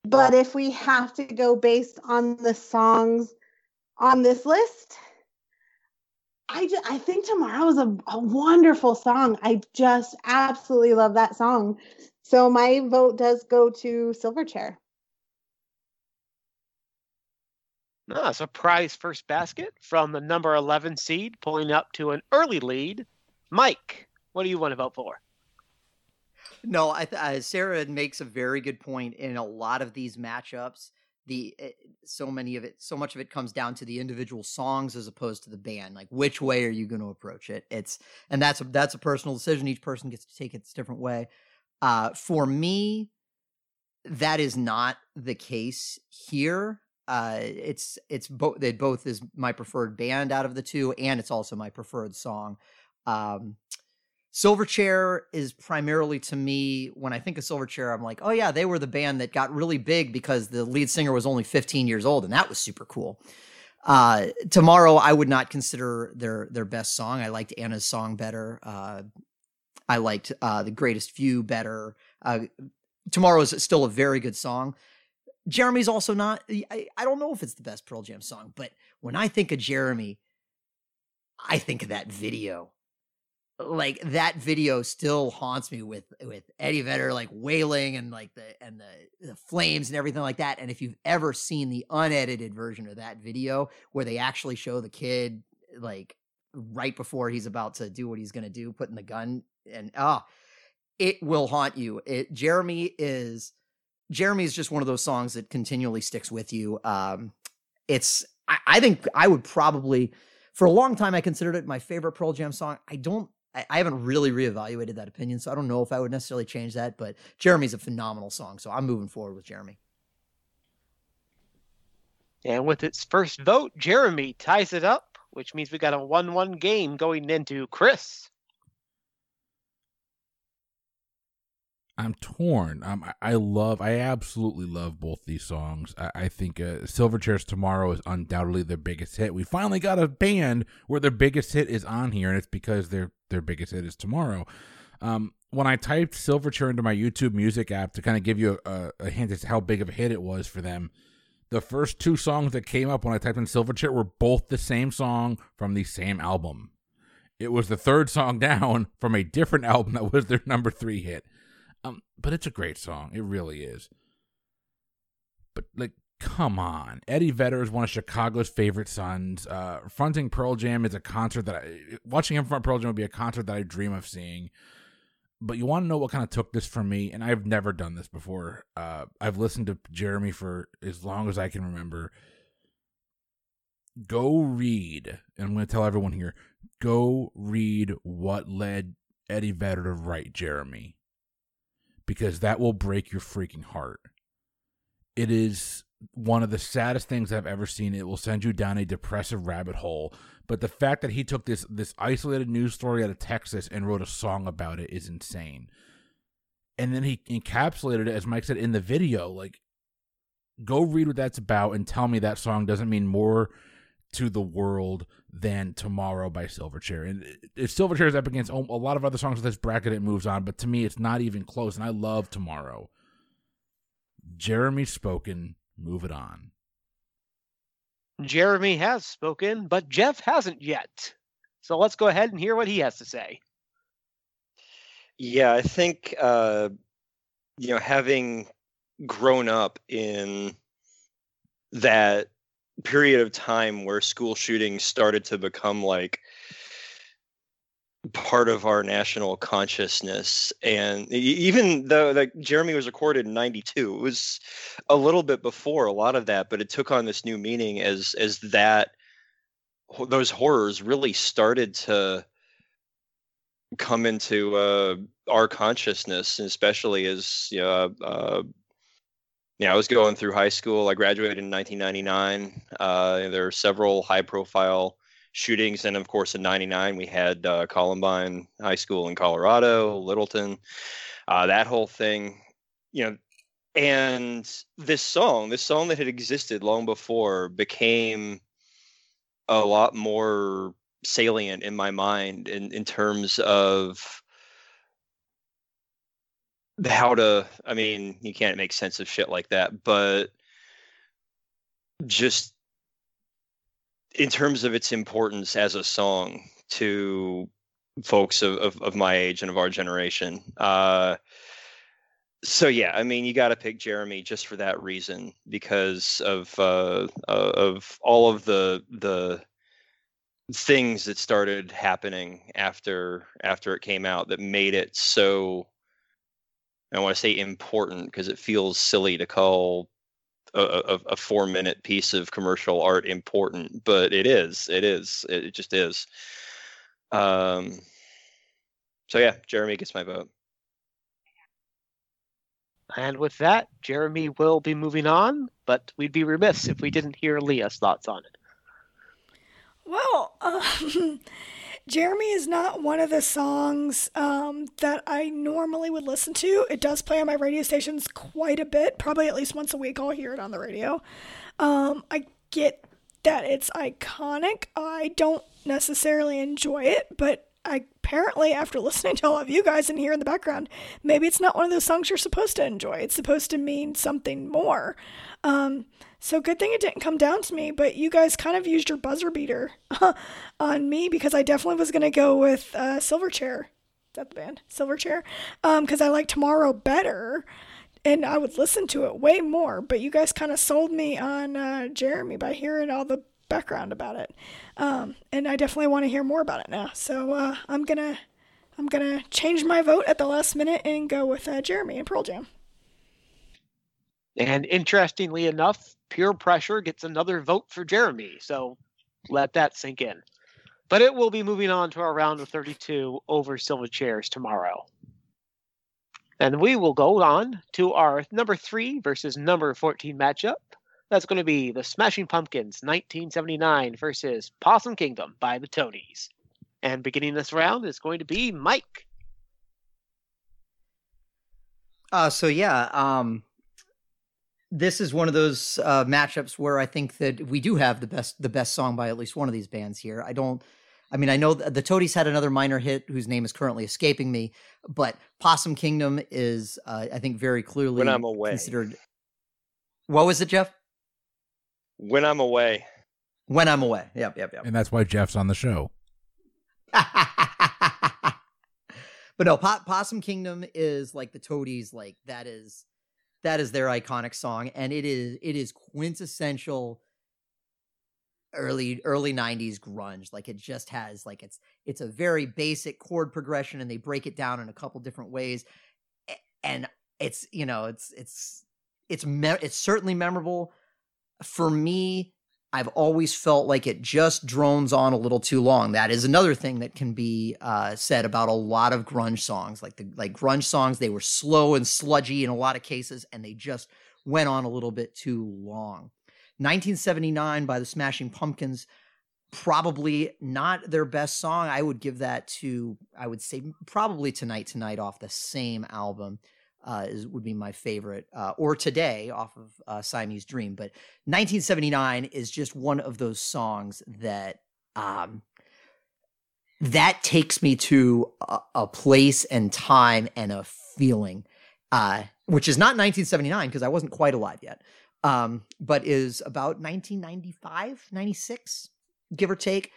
But if we have to go based on the songs on this list, I just, I think Tomorrow is a, a wonderful song. I just absolutely love that song. So my vote does go to Silverchair. Ah, surprise first basket from the number 11 seed, pulling up to an early lead. Mike, what do you want to vote for? No, I th- uh, Sarah makes a very good point. In a lot of these matchups, the uh, so many of it, so much of it comes down to the individual songs as opposed to the band. Like, which way are you going to approach it? It's and that's a, that's a personal decision. Each person gets to take it a different way. Uh, for me, that is not the case here. Uh, it's it's both they both is my preferred band out of the two, and it's also my preferred song. Um, Silverchair is primarily to me when I think of Silverchair, I'm like, oh yeah, they were the band that got really big because the lead singer was only 15 years old, and that was super cool. Uh, Tomorrow, I would not consider their their best song. I liked Ana's song better. Uh, I liked uh, the Greatest View better. Uh, Tomorrow is still a very good song. Jeremy's also not. I, I don't know if it's the best Pearl Jam song, but when I think of Jeremy, I think of that video like that video still haunts me with with Eddie Vedder like wailing and like the and the, the flames and everything like that. And if you've ever seen the unedited version of that video where they actually show the kid like right before he's about to do what he's going to do, putting the gun and ah, it will haunt you. It Jeremy is Jeremy is just one of those songs that continually sticks with you. Um, it's I, I think I would probably for a long time I considered it my favorite Pearl Jam song. I don't I, I haven't really reevaluated that opinion, so I don't know if I would necessarily change that. But Jeremy's a phenomenal song, so I'm moving forward with Jeremy. And with its first vote, Jeremy ties it up, which means we got a 1 1 game going into Chris. I'm torn. Um, I love, I absolutely love both these songs. I, I think uh, Silverchair's Tomorrow is undoubtedly their biggest hit. We finally got a band where their biggest hit is on here, and it's because their their biggest hit is Tomorrow. Um, when I typed Silverchair into my YouTube Music app to kind of give you a, a hint as to how big of a hit it was for them, the first two songs that came up when I typed in Silverchair were both the same song from the same album. It was the third song down from a different album that was their number three hit. Um, but it's a great song. It really is. But like, come on, Eddie Vedder is one of Chicago's favorite sons. Uh, fronting Pearl Jam is a concert that I watching him front Pearl Jam would be a concert that I dream of seeing. But you want to know what kind of took this from me, and I've never done this before. Uh, I've listened to Jeremy for as long as I can remember. Go read, and I'm going to tell everyone here: go read what led Eddie Vedder to write Jeremy because that will break your freaking heart. It is one of the saddest things I've ever seen. It will send you down a depressive rabbit hole. But the fact that he took this this isolated news story out of Texas and wrote a song about it is insane. And then he encapsulated it, as Mike said in the video. Like, go read what that's about and tell me that song doesn't mean more to the world than Tomorrow by Silverchair. And if Silverchair is up against a lot of other songs of this bracket, it moves on. But to me, it's not even close. And I love Tomorrow. Jeremy spoken. Move it on. Jeremy has spoken, but Jeff hasn't yet. So let's go ahead and hear what he has to say. Yeah, I think uh, you know, having grown up in that period of time where school shootings started to become like part of our national consciousness. And even though like jeremy was recorded in 92 it was a little bit before a lot of that but it took on this new meaning as as that those horrors really started to come into uh, our consciousness especially as you know, uh, yeah, I was going through high school. I graduated in 1999. Uh, there were several high-profile shootings, and of course, in '99 we had uh, Columbine High School in Colorado, Littleton, uh, that whole thing. You know, and this song, this song that had existed long before, became a lot more salient in my mind in in terms of how to i mean you can't make sense of shit like that but just in terms of its importance as a song to folks of, of, of my age and of our generation uh, so yeah i mean you got to pick jeremy just for that reason because of uh, uh, of all of the the things that started happening after after it came out that made it so I want to say important because it feels silly to call a, a, a, four minute piece of commercial art important, but it is. It is. It just is. Um, so yeah, Jeremy gets my vote. And with that, Jeremy will be moving on, but we'd be remiss if we didn't hear Leah's thoughts on it. Well, um, Jeremy is not one of the songs um, that I normally would listen to. It does play on my radio stations quite a bit, probably at least once a week. I'll hear it on the radio. Um, I get that it's iconic. I don't necessarily enjoy it, but I, apparently, after listening to all of you guys in here in the background, maybe it's not one of those songs you're supposed to enjoy. It's supposed to mean something more. Um, so good thing it didn't come down to me, but you guys kind of used your buzzer beater on me because I definitely was going to go with uh, Silverchair. Is that the band? Silverchair? Because um, I like Tomorrow better and I would listen to it way more, but you guys kind of sold me on uh, Jeremy by hearing all the background about it. Um, and I definitely want to hear more about it now. So uh, I'm going to. I'm gonna change my vote at the last minute and go with uh, Jeremy and Pearl Jam. And interestingly enough, peer pressure gets another vote for Jeremy. So let that sink in. But it will be moving on to our round of 32 over Silverchair's tomorrow. And we will go on to our number three versus number 14 matchup. That's going to be the Smashing Pumpkins 1979 versus Possum Kingdom by the Toadies. And beginning this round is going to be Mike. Uh, so yeah, um, this is one of those uh, matchups where I think that we do have the best the best song by at least one of these bands here. I don't. I mean, I know the Toadies had another minor hit whose name is currently escaping me, but Possum Kingdom is, uh, I think, very clearly when I'm away. considered. What was it, Jeff? When I'm away. When I'm away. Yep, yep, yep. And that's why Jeff's on the show. but no, Possum Kingdom is like the Toadies. Like that is that is their iconic song and it is it is quintessential early early 90s grunge like it just has like it's it's a very basic chord progression and they break it down in a couple different ways and it's you know it's it's it's me- it's certainly memorable. For me I've always felt like it just drones on a little too long. That is another thing that can be uh, said about a lot of grunge songs. Like the like grunge songs, they were slow and sludgy in a lot of cases, and they just went on a little bit too long. 1979 by the Smashing Pumpkins, probably not their best song. I would give that to I would say probably Tonight Tonight off the same album uh, is would be my favorite, uh, or today off of uh, Siamese Dream. But 1979 is just one of those songs that um, that takes me to a, a, place and time and a feeling, uh, which is not 1979 because I wasn't quite alive yet, um, but is about 1995, 96, give or take.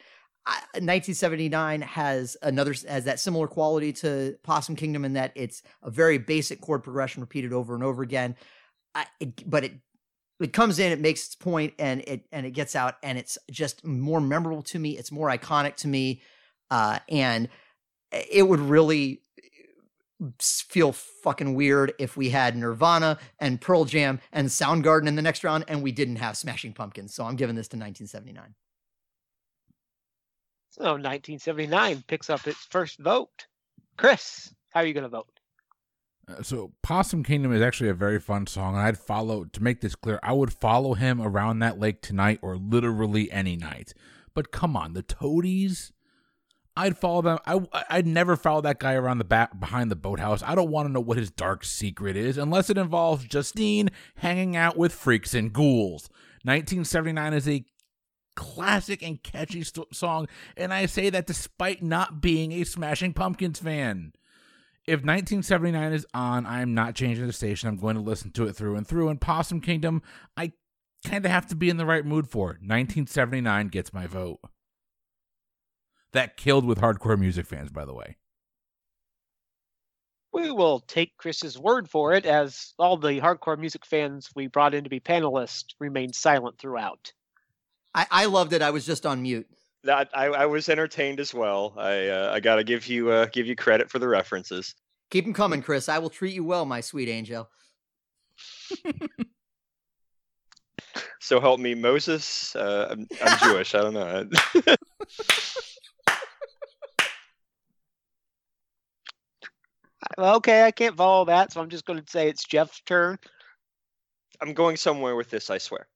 1979 has another has that similar quality to Possum Kingdom in that it's a very basic chord progression repeated over and over again. I, it, but it it comes in, it makes its point, and it and it gets out, and it's just more memorable to me. It's more iconic to me, uh, and it would really feel fucking weird if we had Nirvana and Pearl Jam and Soundgarden in the next round, and we didn't have Smashing Pumpkins. So I'm giving this to 1979. So 1979 picks up its first vote. Chris, how are you going to vote? Uh, so Possum Kingdom is actually a very fun song, I'd follow to make this clear. I would follow him around that lake tonight, or literally any night. But come on, the Toadies. I'd follow them. I I'd never follow that guy around the back behind the boathouse. I don't want to know what his dark secret is, unless it involves Justine hanging out with freaks and ghouls. 1979 is a classic and catchy st- song, and I say that despite not being a Smashing Pumpkins fan. If 1979 is on, I am not changing the station. I'm going to listen to it through and through. And Possum Kingdom, I kind of have to be in the right mood for it. 1979 gets my vote. That killed with hardcore music fans, by the way. We will take Chris's word for it, as all the hardcore music fans we brought in to be panelists remained silent throughout. I, I loved it. I was just on mute. That I, I was entertained as well. I uh, I got to give you uh, give you credit for the references. Keep them coming, Chris. I will treat you well, my sweet angel. so help me, Moses. Uh, I'm, I'm Jewish. I don't know. okay, I can't follow that, so I'm just going to say it's Jeff's turn. I'm going somewhere with this, I swear.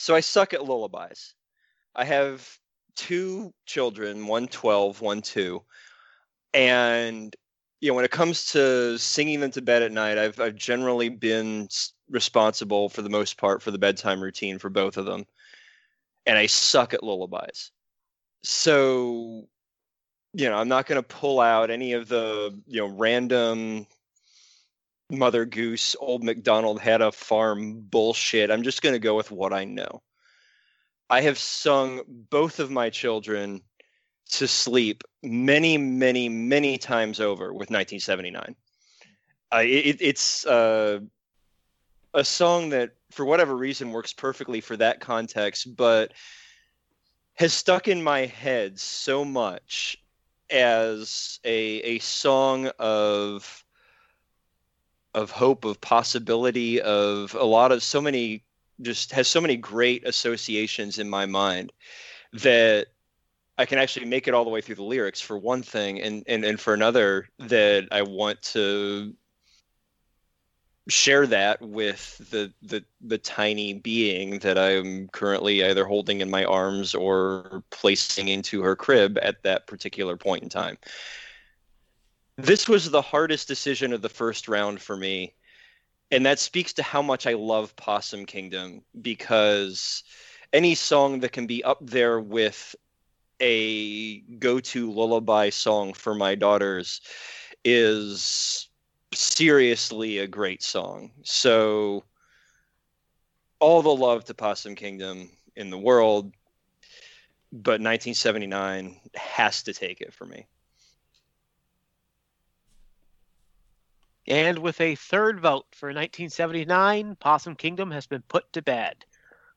So I suck at lullabies. I have two children, one 12, one 2. And you know, when it comes to singing them to bed at night, I've I've generally been responsible for the most part for the bedtime routine for both of them. And I suck at lullabies. So, you know, I'm not going to pull out any of the, you know, random Mother Goose, Old MacDonald had a farm bullshit. I'm just going to go with what I know. I have sung both of my children to sleep many, many, many times over with 1979. Uh, it, it's uh, a song that, for whatever reason, works perfectly for that context, but has stuck in my head so much as a a song of of hope, of possibility, of a lot of so many just has so many great associations in my mind that I can actually make it all the way through the lyrics for one thing, and and and for another that I want to share that with the the the tiny being that I'm currently either holding in my arms or placing into her crib at that particular point in time. This was the hardest decision of the first round for me. And that speaks to how much I love Possum Kingdom because any song that can be up there with a go-to lullaby song for my daughters is seriously a great song. So all the love to Possum Kingdom in the world, but 1979 has to take it for me. And with a third vote for 1979, Possum Kingdom has been put to bed.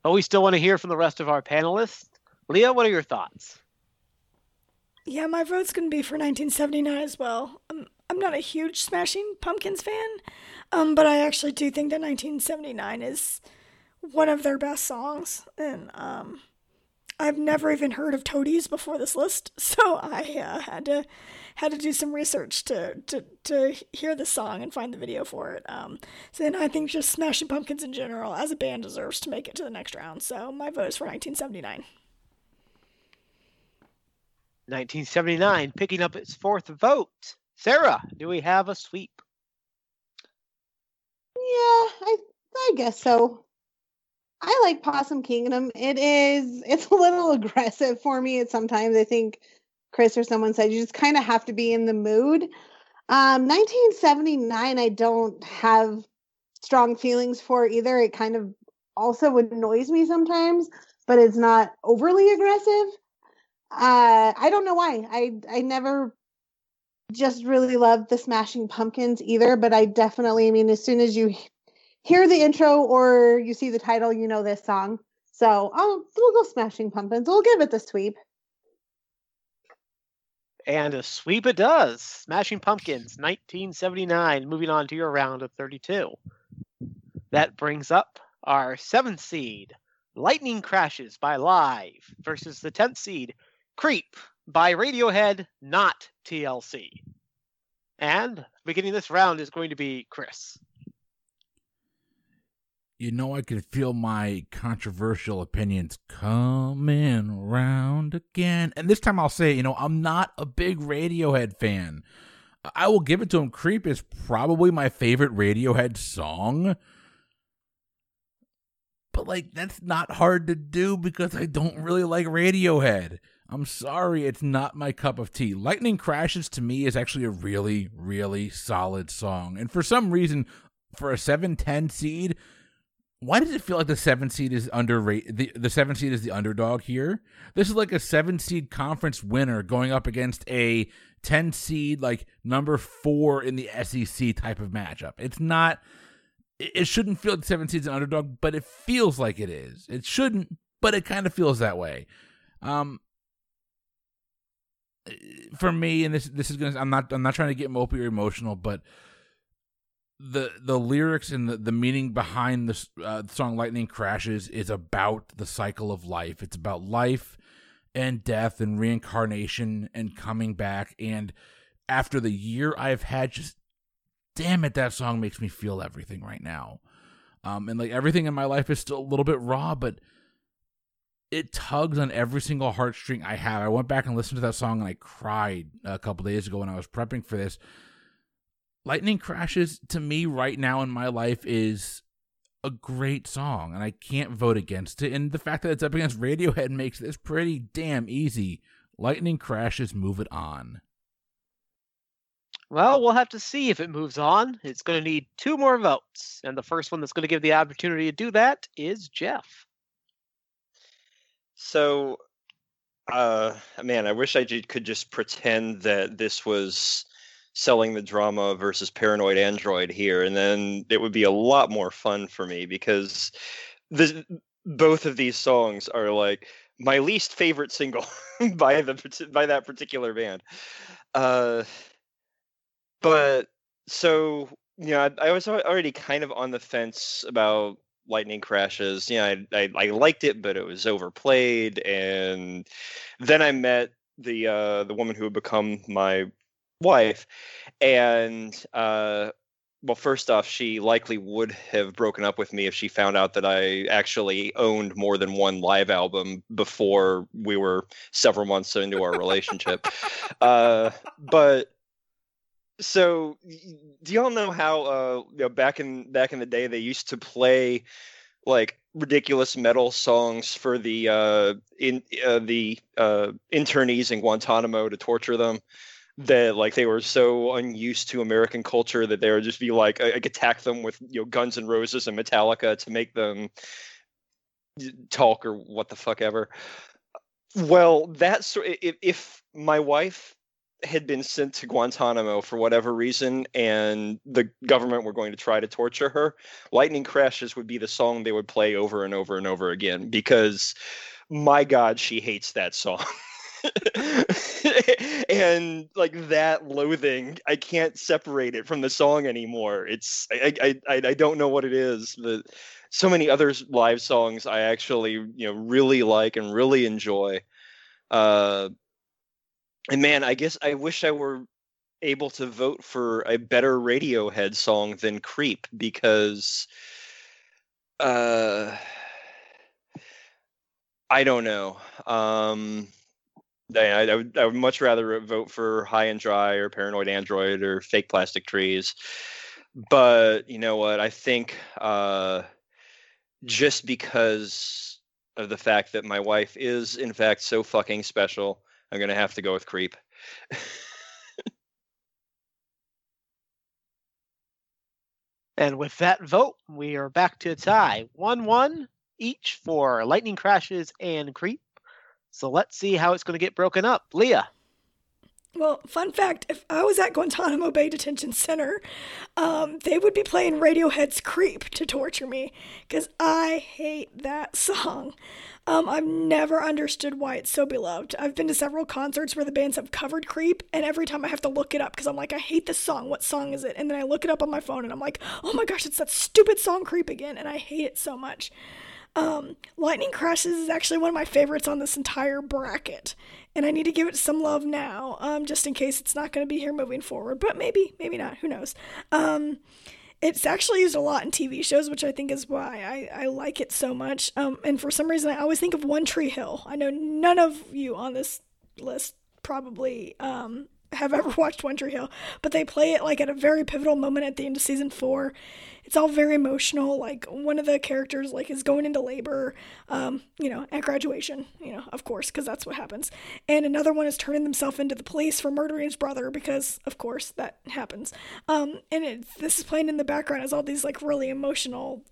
But we still want to hear from the rest of our panelists. Leah, what are your thoughts? Yeah, my vote's going to be for 1979 as well. Um, I'm not a huge Smashing Pumpkins fan, um, but I actually do think that 1979 is one of their best songs. And um, I've never even heard of Toadies before this list, so I uh, had to had to do some research to to to hear the song and find the video for it. Um, so then I think just Smashing Pumpkins in general as a band deserves to make it to the next round. So my vote is for 1979. 1979 picking up its fourth vote. Sarah, do we have a sweep? Yeah, I I guess so. I like Possum Kingdom. It is it's a little aggressive for me at sometimes. I think Chris or someone said you just kind of have to be in the mood. Um 1979 I don't have strong feelings for either. It kind of also annoys me sometimes, but it's not overly aggressive. Uh I don't know why. I I never just really loved the Smashing Pumpkins either, but I definitely I mean as soon as you hear the intro or you see the title, you know this song. So oh, we'll go Smashing Pumpkins. We'll give it the sweep. And a sweep it does. Smashing Pumpkins, 1979. Moving on to your round of 32. That brings up our seventh seed, Lightning Crashes by Live, versus the 10th seed, Creep by Radiohead, not TLC. And beginning this round is going to be Chris you know I can feel my controversial opinions coming around again. And this time I'll say, you know, I'm not a big Radiohead fan. I will give it to him. Creep is probably my favorite Radiohead song. But like that's not hard to do because I don't really like Radiohead. I'm sorry, it's not my cup of tea. Lightning Crashes to me is actually a really, really solid song. And for some reason, for a 710 seed, why does it feel like the seven seed is underrated? The the seven seed is the underdog here. This is like a seven seed conference winner going up against a ten seed, like number four in the SEC type of matchup. It's not. It shouldn't feel like seven seed's an underdog, but it feels like it is. It shouldn't, but it kind of feels that way. Um, for me, and this this is gonna. I'm not. I'm not trying to get mopey or emotional, but the the lyrics and the, the meaning behind the uh, song lightning crashes is about the cycle of life it's about life and death and reincarnation and coming back and after the year i've had just damn it that song makes me feel everything right now um and like everything in my life is still a little bit raw but it tugs on every single heartstring I have. I went back and listened to that song and I cried a couple days ago when I was prepping for this. Lightning Crashes to me right now in my life is a great song and I can't vote against it. And the fact that it's up against Radiohead makes this pretty damn easy. Lightning Crashes, move it on. Well, we'll have to see if it moves on. It's going to need two more votes. And the first one that's going to give the opportunity to do that is Jeff. So, uh, man, I wish I could just pretend that this was selling the drama versus paranoid android here and then it would be a lot more fun for me because the both of these songs are like my least favorite single by the by that particular band. Uh but so you know I, I, was already kind of on the fence about lightning crashes. You know I, I, I liked it but it was overplayed and then i met the uh the woman who had become my wife and uh well first off she likely would have broken up with me if she found out that i actually owned more than one live album before we were several months into our relationship. Uh but so do y'all know how uh you know, back in back in the day they used to play like ridiculous metal songs for the uh in uh, the uh internees in Guantanamo to torture them that like they were so unused to American culture that they would just be like, I, attack them with you know Guns and Roses and Metallica to make them talk or what the fuck ever. Well, that's if, if my wife had been sent to Guantanamo for whatever reason and the government were going to try to torture her, Lightning Crashes would be the song they would play over and over and over again because my god, she hates that song. and like that loathing, I can't separate it from the song anymore. It's I, I I I don't know what it is, but so many other live songs I actually you know really like and really enjoy. Uh, and man, I guess I wish I were able to vote for a better Radiohead song than "Creep" because. Uh, I don't know. Um, I, I, would, I would much rather vote for High and Dry or Paranoid Android or Fake Plastic Trees. But you know what? I think uh, just because of the fact that my wife is, in fact, so fucking special, I'm going to have to go with Creep. and with that vote, we are back to a tie 1 1 each for Lightning Crashes and Creep. So let's see how it's going to get broken up. Leah. Well, fun fact if I was at Guantanamo Bay Detention Center, um, they would be playing Radiohead's Creep to torture me because I hate that song. Um, I've never understood why it's so beloved. I've been to several concerts where the bands have covered Creep, and every time I have to look it up because I'm like, I hate this song. What song is it? And then I look it up on my phone and I'm like, oh my gosh, it's that stupid song Creep again, and I hate it so much. Um, Lightning Crashes is actually one of my favorites on this entire bracket, and I need to give it some love now, um, just in case it's not going to be here moving forward. But maybe, maybe not. Who knows? Um, it's actually used a lot in TV shows, which I think is why I, I like it so much. Um, and for some reason, I always think of One Tree Hill. I know none of you on this list probably um, have ever watched Tree Hill, but they play it like at a very pivotal moment at the end of season four. It's all very emotional. Like one of the characters like is going into labor, um, you know, at graduation, you know, of course, because that's what happens. And another one is turning themselves into the police for murdering his brother because, of course, that happens. Um, and it, this is playing in the background as all these like really emotional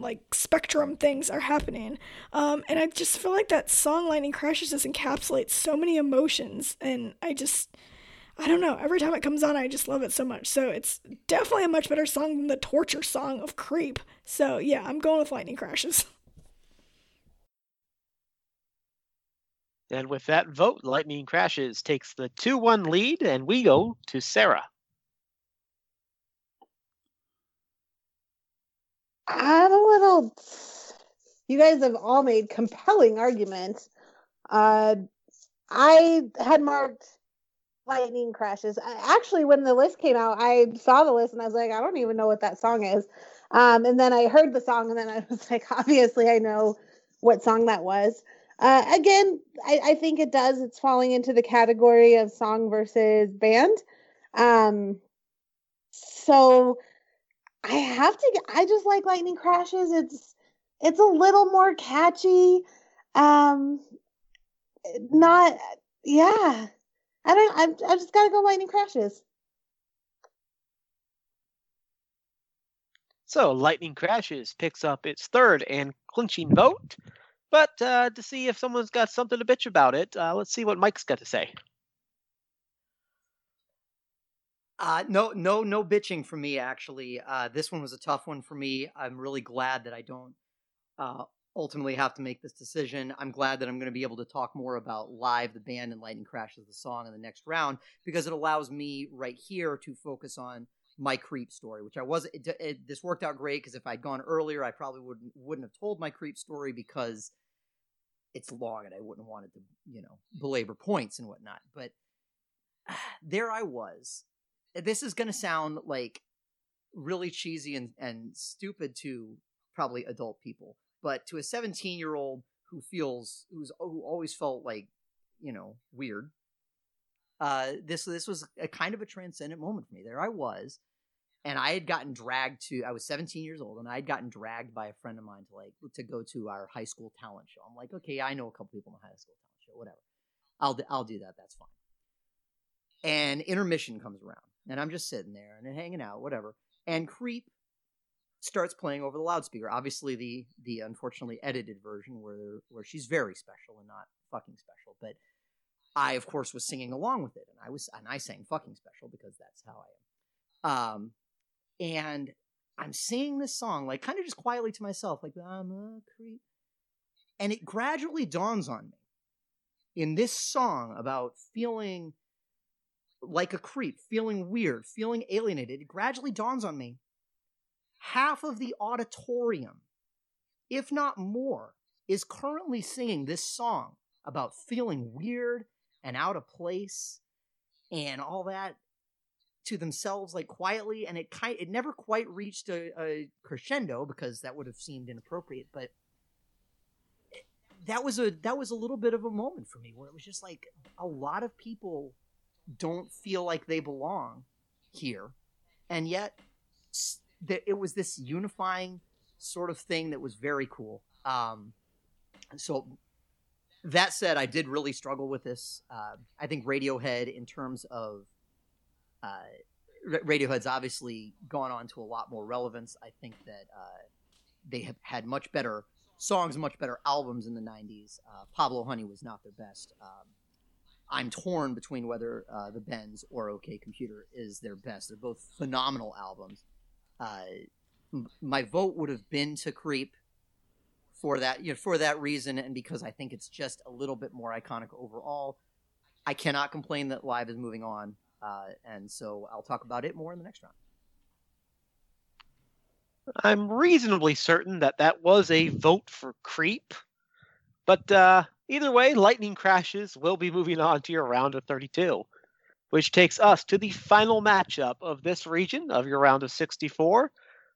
like spectrum things are happening. Um, and I just feel like that song Lightning Crashes just encapsulates so many emotions. And I just, I don't know. Every time it comes on, I just love it so much. So it's definitely a much better song than the torture song of Creep. So yeah, I'm going with Lightning Crashes. And with that vote, Lightning Crashes takes the 2 1 lead, and we go to Sarah. I'm a little. You guys have all made compelling arguments. Uh, I had marked lightning crashes. I, actually, when the list came out, I saw the list and I was like, I don't even know what that song is. Um, and then I heard the song and then I was like, obviously, I know what song that was. Uh, again, I, I think it does. It's falling into the category of song versus band. Um, so I have to. I just like Lightning Crashes. It's it's a little more catchy. Um, not yeah. I don't. I I just gotta go Lightning Crashes. So Lightning Crashes picks up its third and clinching vote. But uh, to see if someone's got something to bitch about it, uh, let's see what Mike's got to say. Uh, no, no, no bitching for me. Actually, uh, this one was a tough one for me. I'm really glad that I don't uh, ultimately have to make this decision. I'm glad that I'm going to be able to talk more about live the band and Lightning Crashes the song in the next round because it allows me right here to focus on my creep story, which I was. It, it, this worked out great because if I'd gone earlier, I probably wouldn't wouldn't have told my creep story because it's long and I wouldn't have wanted to, you know, belabor points and whatnot. But there I was this is going to sound like really cheesy and, and stupid to probably adult people, but to a 17 year old who feels who's who always felt like you know weird, uh, this this was a kind of a transcendent moment for me. There I was, and I had gotten dragged to. I was 17 years old, and I had gotten dragged by a friend of mine to like to go to our high school talent show. I'm like, okay, I know a couple people in the high school talent show, whatever. I'll I'll do that. That's fine. And intermission comes around and I'm just sitting there and hanging out, whatever. And Creep starts playing over the loudspeaker. Obviously, the the unfortunately edited version where where she's very special and not fucking special. But I, of course, was singing along with it, and I was and I sang fucking special because that's how I am. Um, and I'm singing this song like kind of just quietly to myself, like I'm a creep, and it gradually dawns on me in this song about feeling like a creep, feeling weird, feeling alienated, it gradually dawns on me half of the auditorium, if not more, is currently singing this song about feeling weird and out of place and all that to themselves like quietly and it kind it never quite reached a, a crescendo because that would have seemed inappropriate but that was a that was a little bit of a moment for me where it was just like a lot of people don't feel like they belong here. And yet, it was this unifying sort of thing that was very cool. Um, so, that said, I did really struggle with this. Uh, I think Radiohead, in terms of uh, Radiohead's obviously gone on to a lot more relevance. I think that uh, they have had much better songs, much better albums in the '90s. Uh, Pablo Honey was not their best. Um, I'm torn between whether uh, the Bends or OK Computer is their best. They're both phenomenal albums. Uh, my vote would have been to Creep for that you know, for that reason, and because I think it's just a little bit more iconic overall. I cannot complain that Live is moving on, uh, and so I'll talk about it more in the next round. I'm reasonably certain that that was a vote for Creep, but uh, Either way, Lightning Crashes will be moving on to your round of 32, which takes us to the final matchup of this region of your round of 64.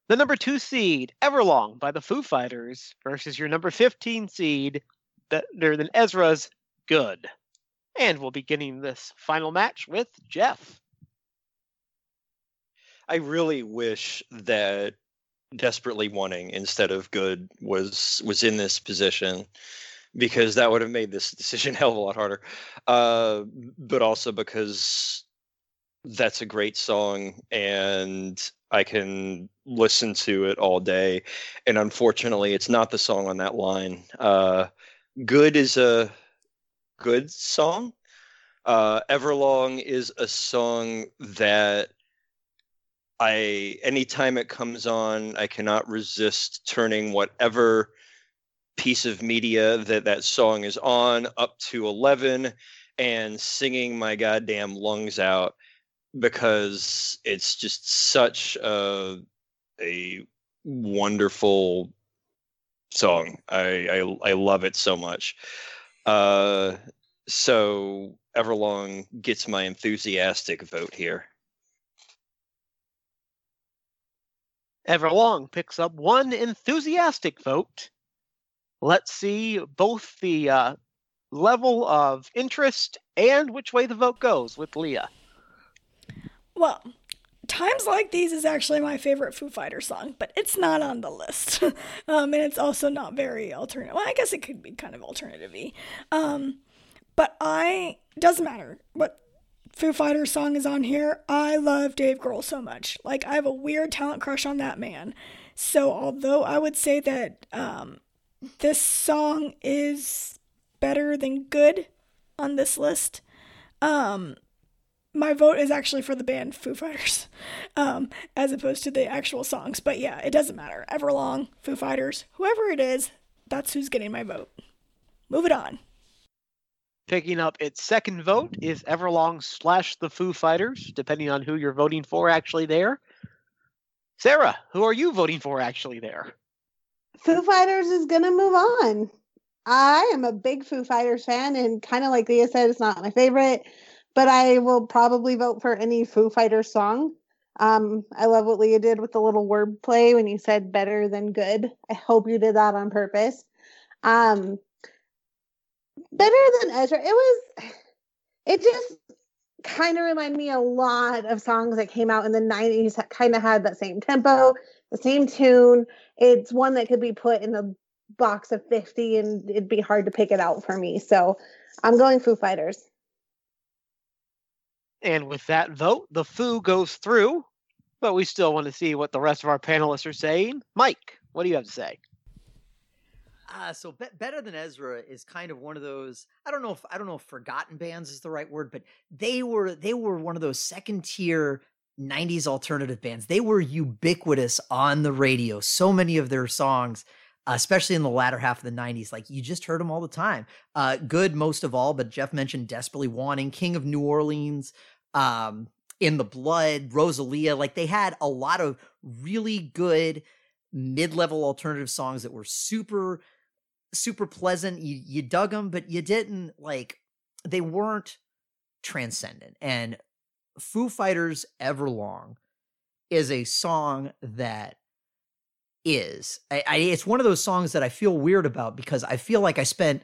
The number two seed, Everlong by the Foo Fighters, versus your number 15 seed, Better Than Ezra's Good. And we'll be getting this final match with Jeff. I really wish that desperately wanting instead of good was was in this position because that would have made this decision hell of a lot harder. Uh, but also because that's a great song and I can listen to it all day. And unfortunately, it's not the song on that line. Uh, good is a good song. Uh, Everlong is a song that I, anytime it comes on, I cannot resist turning whatever piece of media that that song is on up to 11 and singing my goddamn lungs out because it's just such a a wonderful song. I I, I love it so much. Uh, so Everlong gets my enthusiastic vote here. Everlong picks up one enthusiastic vote let's see both the uh, level of interest and which way the vote goes with Leah. Well, Times Like These is actually my favorite Foo Fighters song, but it's not on the list. um, and it's also not very alternative. Well, I guess it could be kind of alternative um, but I, doesn't matter what Foo Fighters song is on here. I love Dave Grohl so much. Like, I have a weird talent crush on that man. So, although I would say that um, this song is better than good on this list, um, my vote is actually for the band Foo Fighters, um, as opposed to the actual songs. But yeah, it doesn't matter. Everlong, Foo Fighters, whoever it is, that's who's getting my vote. Move it on. Picking up its second vote is Everlong slash the Foo Fighters, depending on who you're voting for actually there. Sarah, who are you voting for actually there? Foo Fighters is going to move on. I am a big Foo Fighters fan, and kind of like Leah said, it's not my favorite but I will probably vote for any Foo Fighters song. Um, I love what Leah did with the little word play when you said better than good. I hope you did that on purpose. Um, better than Ezra. It was, it just kind of reminded me a lot of songs that came out in the 90s that kind of had that same tempo, the same tune. It's one that could be put in a box of 50 and it'd be hard to pick it out for me. So I'm going Foo Fighters. And with that vote, the foo goes through, but we still want to see what the rest of our panelists are saying. Mike, what do you have to say? Uh, so be- better than Ezra is kind of one of those. I don't know if I don't know if forgotten bands is the right word, but they were they were one of those second tier 90s alternative bands. They were ubiquitous on the radio. So many of their songs, especially in the latter half of the 90s, like you just heard them all the time. Uh, good most of all, but Jeff mentioned Desperately Wanting, King of New Orleans, um, in the blood, Rosealia. Like they had a lot of really good mid-level alternative songs that were super, super pleasant. You you dug them, but you didn't like. They weren't transcendent. And Foo Fighters Everlong is a song that is. I, I, it's one of those songs that I feel weird about because I feel like I spent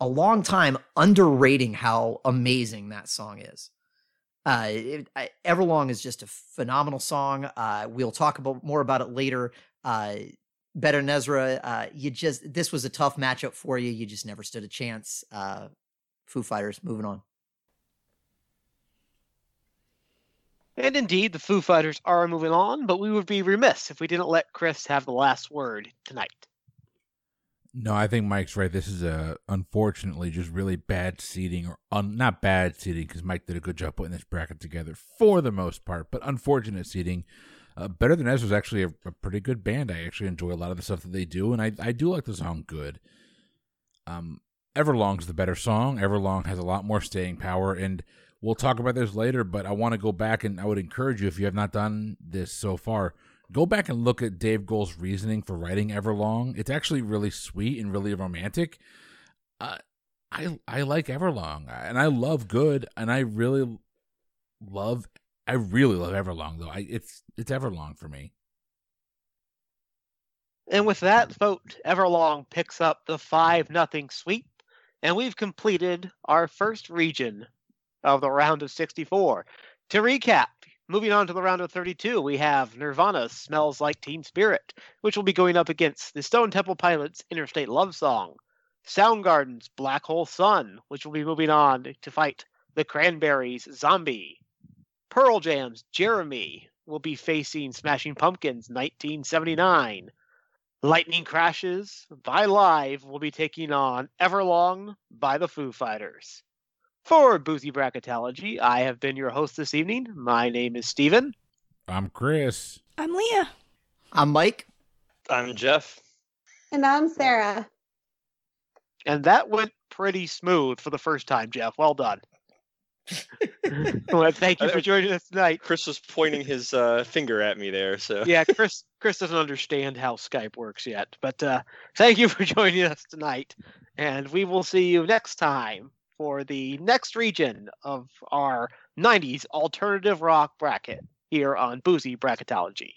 a long time underrating how amazing that song is. Uh, it, I, Everlong is just a phenomenal song. Uh, we'll talk about more about it later. Uh, Better than Ezra, uh, you just this was a tough matchup for you. You just never stood a chance. Uh, Foo Fighters, moving on. And indeed, the Foo Fighters are moving on, but we would be remiss if we didn't let Chris have the last word tonight. No, I think Mike's right. This is a unfortunately just really bad seating, or un, not bad seating because Mike did a good job putting this bracket together for the most part, but unfortunate seating. Uh, Better Than Ezra is actually a, a, pretty good band. I actually enjoy a lot of the stuff that they do, and I I do like the song "Good." Um, Everlong's the better song. Everlong has a lot more staying power, and we'll talk about this later. But I want to go back, and I would encourage you if you have not done this so far go back and look at Dave Grohl's reasoning for writing Everlong. It's actually really sweet and really romantic. Uh, I I like Everlong and I love Good and I really love I really love Everlong though. I it's it's Everlong for me. And with that vote, Everlong picks up the five nothing sweep, and we've completed our first region of the round of 64. To recap, Moving on to the round of 32, we have Nirvana Smells Like Teen Spirit, which will be going up against the Stone Temple Pilots Interstate Love Song. Soundgarden's Black Hole Sun, which will be moving on to fight the Cranberries Zombie. Pearl Jam's Jeremy will be facing Smashing Pumpkins 1979. Lightning Crashes by Live will be taking on Everlong by the Foo Fighters. For Boozy Bracketology, I have been your host this evening. My name is Steven. I'm Chris. I'm Leah. I'm Mike. I'm Jeff. And I'm Sarah. And that went pretty smooth for the first time, Jeff. Well done. well, thank you for joining us tonight. Chris was pointing his uh, finger at me there, so yeah, Chris. Chris doesn't understand how Skype works yet, but uh, thank you for joining us tonight, and we will see you next time for the next region of our 90s alternative rock bracket here on Boozy Bracketology.